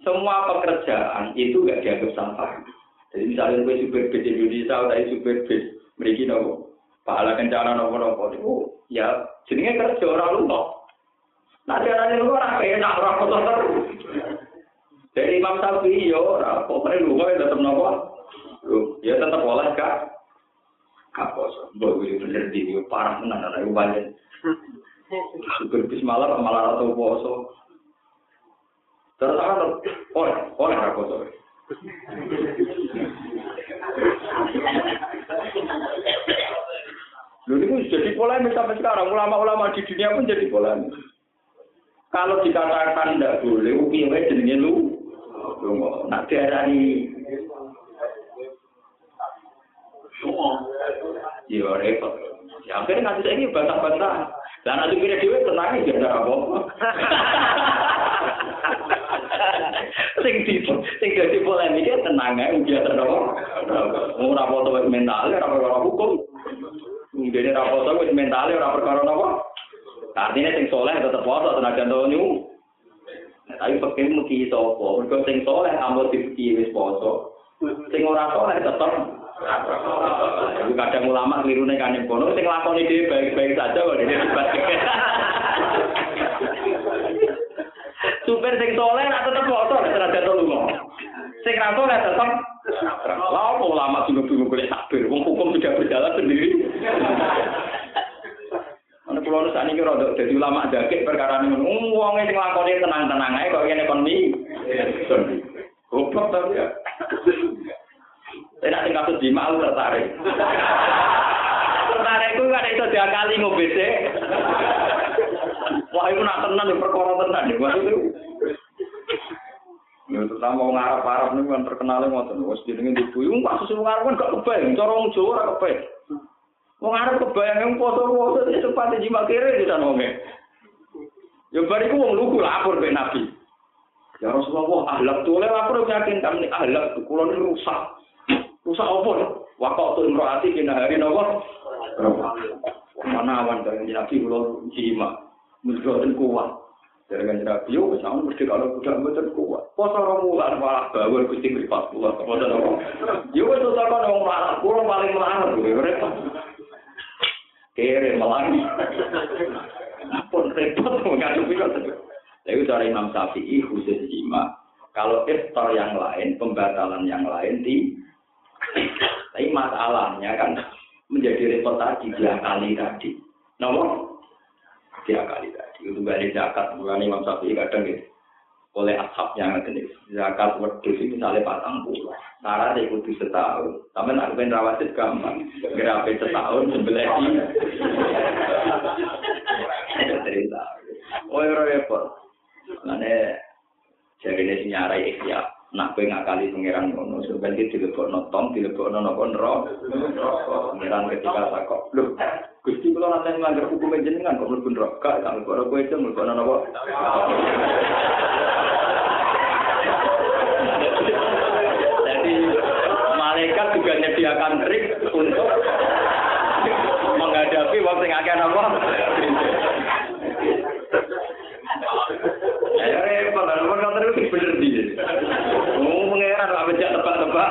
Semua pekerjaan itu gak dianggap sampah. Jadi misalnya gue supir bis Indonesia atau supir bis, mereka nopo, pahala kencana nopo nopo itu ya jenenge kerja orang lu Nah, caranya lu orang enak, orang kotor terus. Dari Imam Syafi'i yo, ora pokoknya lu kok tetap nopo. Ya tetap boleh kak. Mbok iki bener di parah tenan ana iku banyak. Syukur bis malam malah atau poso. Terus apa Oleh, oleh apa poso. Lalu ini jadi polemik sampai sekarang. Ulama-ulama di dunia pun jadi polemik. Kalau dikatakan tidak boleh, uki wae jenenge lu. Nak diarani Iya repot. Ya akhirnya nanti saya ini bantah-bantah. Dan nanti kira dewe tenang ya ada apa. Sing di sing dadi polemik tenang ae biasa apa. Ora foto mental, ora perkara hukum. Ngene ora foto wis mental, ora perkara apa. Artinya sing soleh tetap poso tenaga nyu. Nah, tapi pakai muki sopo, mereka sing soleh ambo dipiki wis poso. Sing ora soleh Jadi kadang ulama nih kan kono, sing lakoni dia baik-baik saja kok dia Super sing soleh ora tetep poso tenaga telu. Sing ra soleh tetep Lalu ulama bingung-bingung boleh takbir, wong hukum sudah berjalan sendiri. Ana kula nu sakniki rada dadi ulama dakik perkara niku. Wong sing lakone tenang-tenang ae kok ngene kon mi. Goblok ta ya. Enak sing kasus di malu tertarik. Tertarik ku kan iso diakali ngombe sik. Wah, iku nak tenan perkara tenan ya. Terutama wong Arab-Arab niku kan terkenal ngoten. Wis jenenge ibu iku kasus wong Arab kan gak kebayang, cara wong Jawa ora kebayang. Wong arep kebayang yang poso-poso iki sepati jima kere di sana wonge. Ya bariku wong lugu lapor be Nabi. Ya Rasulullah, ahlak tuh oleh lapor yakin kami ahlak kula ini rusak. Rusak apa? Waktu tuh imroati kena hari nopo. Mana awan dari Nabi kula jima. Mujur kuat. Dari kan Nabi yo sama mesti kalau udah mboten kuat. Poso rong malah bawel Gusti mripat kula. Mboten apa. Yo wis takon wong malah kula paling melarang repot. kere melangi. Pun repot mengadupi kan. Jadi cara Imam Syafi'i khusus jima. Kalau iftar yang lain, pembatalan yang lain di tapi masalahnya kan menjadi repot tadi dua kali tadi. Nomor tiga kali tadi. Itu balik zakat bukan Imam Syafi'i kadang gitu. Oleh ashabnya ngerti zakat wedhus misalnya patang puluh. Syarat ikuti setahun. Tapi nak pengen rawasit gampang. Gerape setahun sebelah ini. Cerita. Oh, repot. Mana jadi ini nyarai ikhya. Nak kowe ngakali pangeran ngono, sebenarnya dilebokno tong, dilebokno napa neraka. Pangeran ketika takok, "Lho, Gusti kula nanti nglanggar hukum jenengan kok mlebu neraka, kang kok kowe itu mlebu napa?" Jadi malaikat juga menyediakan trik untuk menghadapi waktu yang akan apa? Ya repot, kalau kan terus bener dia. Mau mengeran apa bejak tebak-tebak.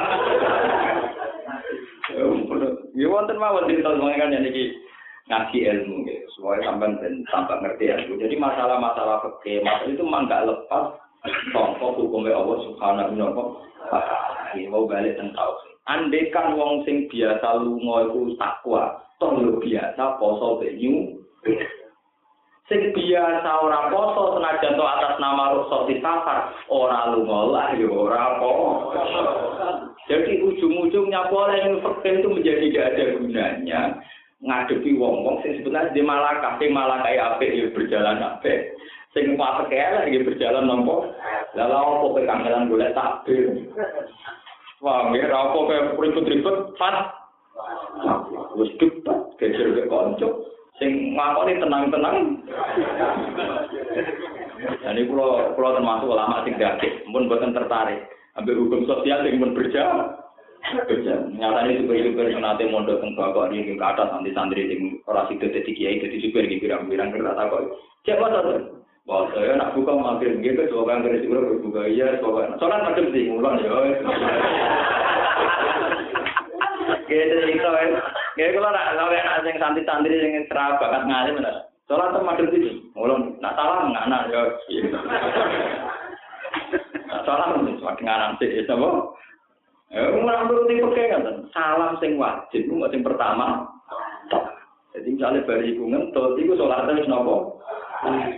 Ya wonten mawon cerita mengenai yang ini ngaji ilmu gitu. Supaya sampai dan tambah ngerti ilmu. Jadi masalah-masalah fikih, masalah itu memang nggak lepas contoh hukumnya Allah Subhanahu wa taala. Mau balik tentang Andai kan wong sing biasa lunga iku takwa, toh lu biasa poso benyu. Sing biasa ora poso senajan to atas nama rukhsah safar, ora lunga lah ya ora apa. Jadi ujung-ujungnya boleh yang itu menjadi tidak ada gunanya ngadepi wong-wong sing sebenarnya di malakah, sing malakai apik ya berjalan apik. Sing pas kaya lagi berjalan nompo. Lalu apa kowe kangelan golek takbir. Wah, ra apa kowe ribut-ribut pas. Wis debat geger ke kanca. Sing ngakoni tenang-tenang. Jadi kalau kalau termasuk ulama sing gagih, pun bukan tertarik. Ambil hukum sosial yang pun berjalan. Berjalan. Nyatanya juga itu personate mondok teng bapak ini ke atas nanti santri sing ora sido dadi kiai dadi supir iki pirang-pirang kerja takok. Siapa tuh? Wah, saya nak buka mampir gitu, coba kan dari sini buka iya, coba. Soalnya macam sih, mulan ya. Gitu itu, ya kalau nak kalau yang asing santri-santri yang cerah bakat ngalim, soalnya tuh macam sih, mulan. Nak salah nggak nak ya. Salam semakin ngaran sih, sama. Ya, mulai nuruti pakai kan, salam sing wajib, mau sing pertama. Jadi misalnya bari ibu ngentut, itu sholatnya wis nopo.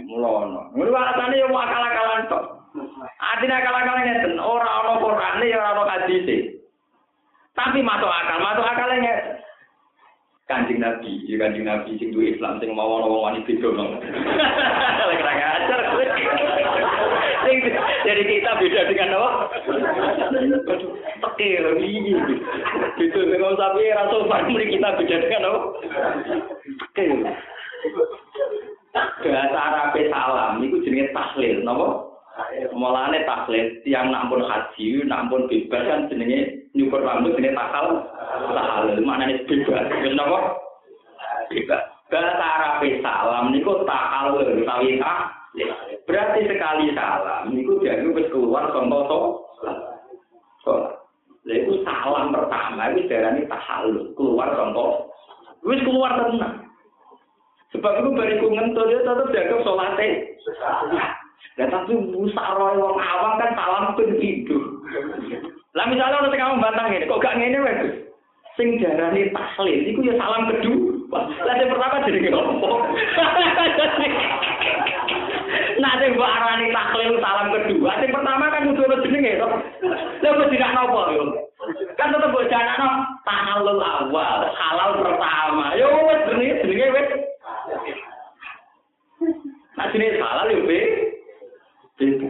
Mulono. Ngono alasannya yang akal-akalan tok. Artinya akal-akalan ngeten, ora ana Qur'ane ya ora ana hadise. Tapi masuk akal, masuk akal ngeten. Kanjeng Nabi, ya kanjeng Nabi sing duwe Islam sing mau ana wong wani beda nang. Lek ra ngajar. Sing jadi kita beda dengan apa? Oke, iki. Itu dengan sapi ra sopan kita beda dengan apa? Oke. bahasa Arab salam niku jenenge tahlil napa mulane tahlil tiang nak pun haji nak pun bebas kan jenenge nyukur rambut jenenge takal tahlil maknane bebas. Wis napa bebas. Bahasa Arab salam niku tahalul utawi berarti sekali salam niku dianggap wis keluar contoh to. Salat Lha salam pertama wis darani tahalul keluar contoh. Wis keluar tenang Sebab itu bariku ngentut dia tetap jaga sholatnya. Dan tapi musaroi wong awam kan salam pun gitu. Lah misalnya orang kamu bantang ini, kok gak ngene wes? Sing darani tahlil, itu ya salam kedua. Lah yang pertama jadi ngomong. Nah, sing mbok arani tahlil salam kedua, sing pertama kan kudu ono jenenge to. Lah kok tidak nopo yo. Kan tetep mbok janakno tahallul awal, halal pertama. Yo wis jenenge jenenge wis Nah, jenis halal ya, Be. Beda.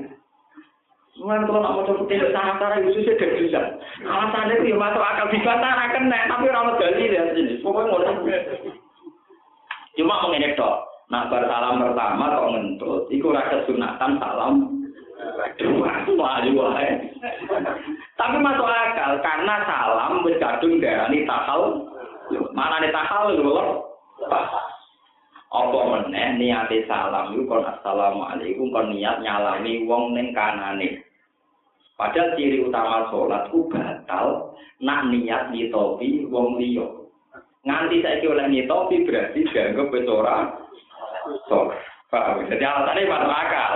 Mungkin kalau nak mau tidak sangat cara itu sih tidak bisa. Alasannya ya masuk akal dibantah akan nek tapi orang gali ya sini. Pokoknya mau Cuma mengenai dok. Nah bersalam pertama kok ngentut. Iku rasa sunatan salam kedua. Wah, Tapi masuk akal karena salam wis kadung darani tahal. Mana nih tahal lho. Apa meneh niate salam iku kon assalamualaikum kon niat nyalami wong ning kanane padahal ciri utama salat ku batal nak niat nyitopi wong liya nganti saiki oleh nyitopi berarti dianggap wis ora salat paham jadi alasannya masuk akal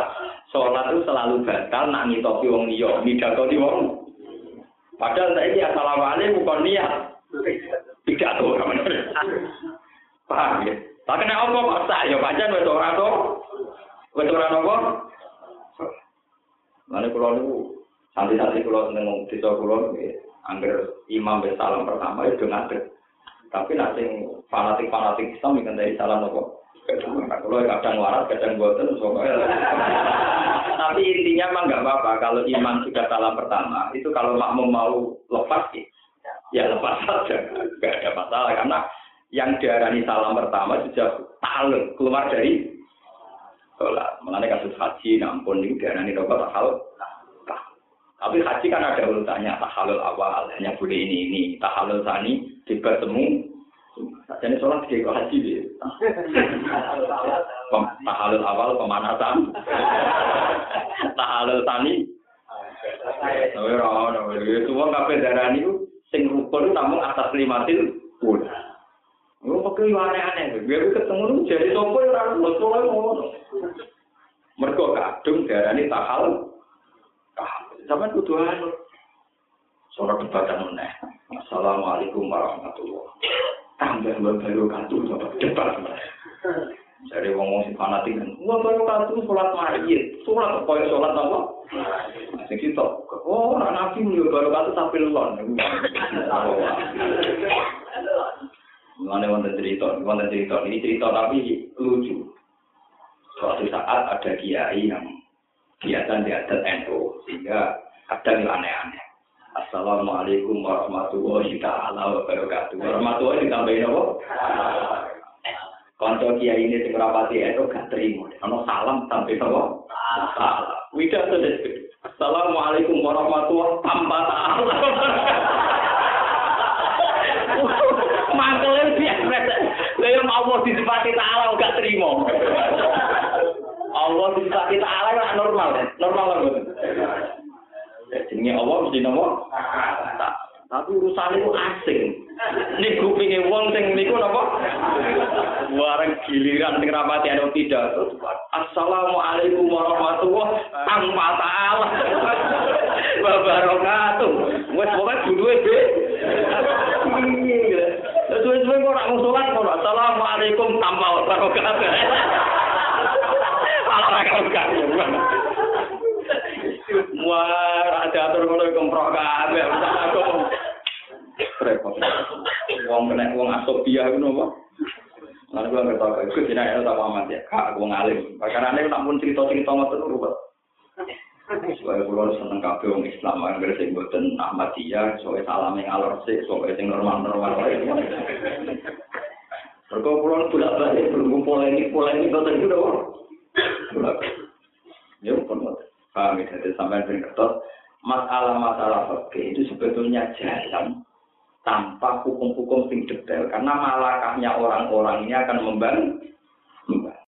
selalu batal nak ngitopi wong liya, midakoni wong. Padahal saya ini assalamualaikum bukan niat. Tidak kamu. Paham ya? Tapi nek apa kok sak ya pancen wis ora to. Wis ora napa? Mane kula niku santai-santai kula seneng desa kula. Angger imam wis salam pertama itu ngadeg. Tapi nak sing fanatik-fanatik Islam iki dari salam apa? Kalau kadang waras, kadang boten, Tapi intinya mah nggak apa-apa. Kalau imam sudah salam pertama, itu kalau makmum mau lepas, ya lepas saja. Nggak ada masalah. Karena yang diarani salam pertama sudah taluk keluar dari sholat. Mengenai kasus haji, nampun ini diarani rokok tak halal. Tapi haji kan ada urutannya, tak halal awal, hanya boleh ini, ini. Tak halal sani, bertemu. Jadi sholat kok haji dia. Tak halal awal pemanasan. Tak halal sani. Tapi orang, semua kafe darah ini, sing rukun namun atas lima til pun. Lu pakai aneh-aneh, gue ketemu lu jadi sopo lu sopo ngono. Mergo kadung darani tahal. Zaman kudu anu. Suara debatan meneh. Assalamualaikum warahmatullahi Tambah baru kantu sama debat. Jadi ngomong si fanatik kan, wah baru kantu sholat mayit, sholat apa ya sholat apa? Sing kita, oh anak nabi baru kantu sampai lon. Mengenai wonten cerita, wonten cerita. Ini cerita tapi lucu. Suatu saat ada kiai yang biasa di adat NU, sehingga ada yang aneh-aneh. Assalamualaikum warahmatullahi wabarakatuh. Warahmatullahi ditambahin apa? Kanca kiai ini sing rapati itu gak terima. Ono salam sampai apa? Salam. Widah Assalamualaikum warahmatullahi wabarakatuh. mangkel biasa. Lah yang Allah disifati taala gak terima. Allah disifati taala kan normal, normal betul. Jenenge Allah mesti nopo? Tapi urusan itu asing. Ini kupingnya wong sing niku napa? Warang giliran sing rapati ada tidak. Assalamualaikum warahmatullahi. Wabarakatuh. Wes pokoke duwe. Suwe-suwe kok ora sholat kok Assalamualaikum tanpa barokah. Ala barokah. Wah, ada atur ngono kemprok kabeh. Repot. Wong kena wong asobia ngono apa? Lalu gue nggak tahu, gue tidak ada tahu amat ya. Kak, gue ngalim. Karena ini namun cerita-cerita ngotot rubah. Supaya kulo seneng kabeh wong Islam anggere sing boten Ahmadiyah, soalnya salam yang alor sih, soalnya sing normal-normal wae. Mergo kulo bolak balik berhubung polemik polemik boten itu dong. Ya pun paham ya, jadi sampai ben ketot masalah-masalah fikih itu sebetulnya jalan tanpa hukum-hukum sing detail karena malakahnya orang-orang ini akan membantu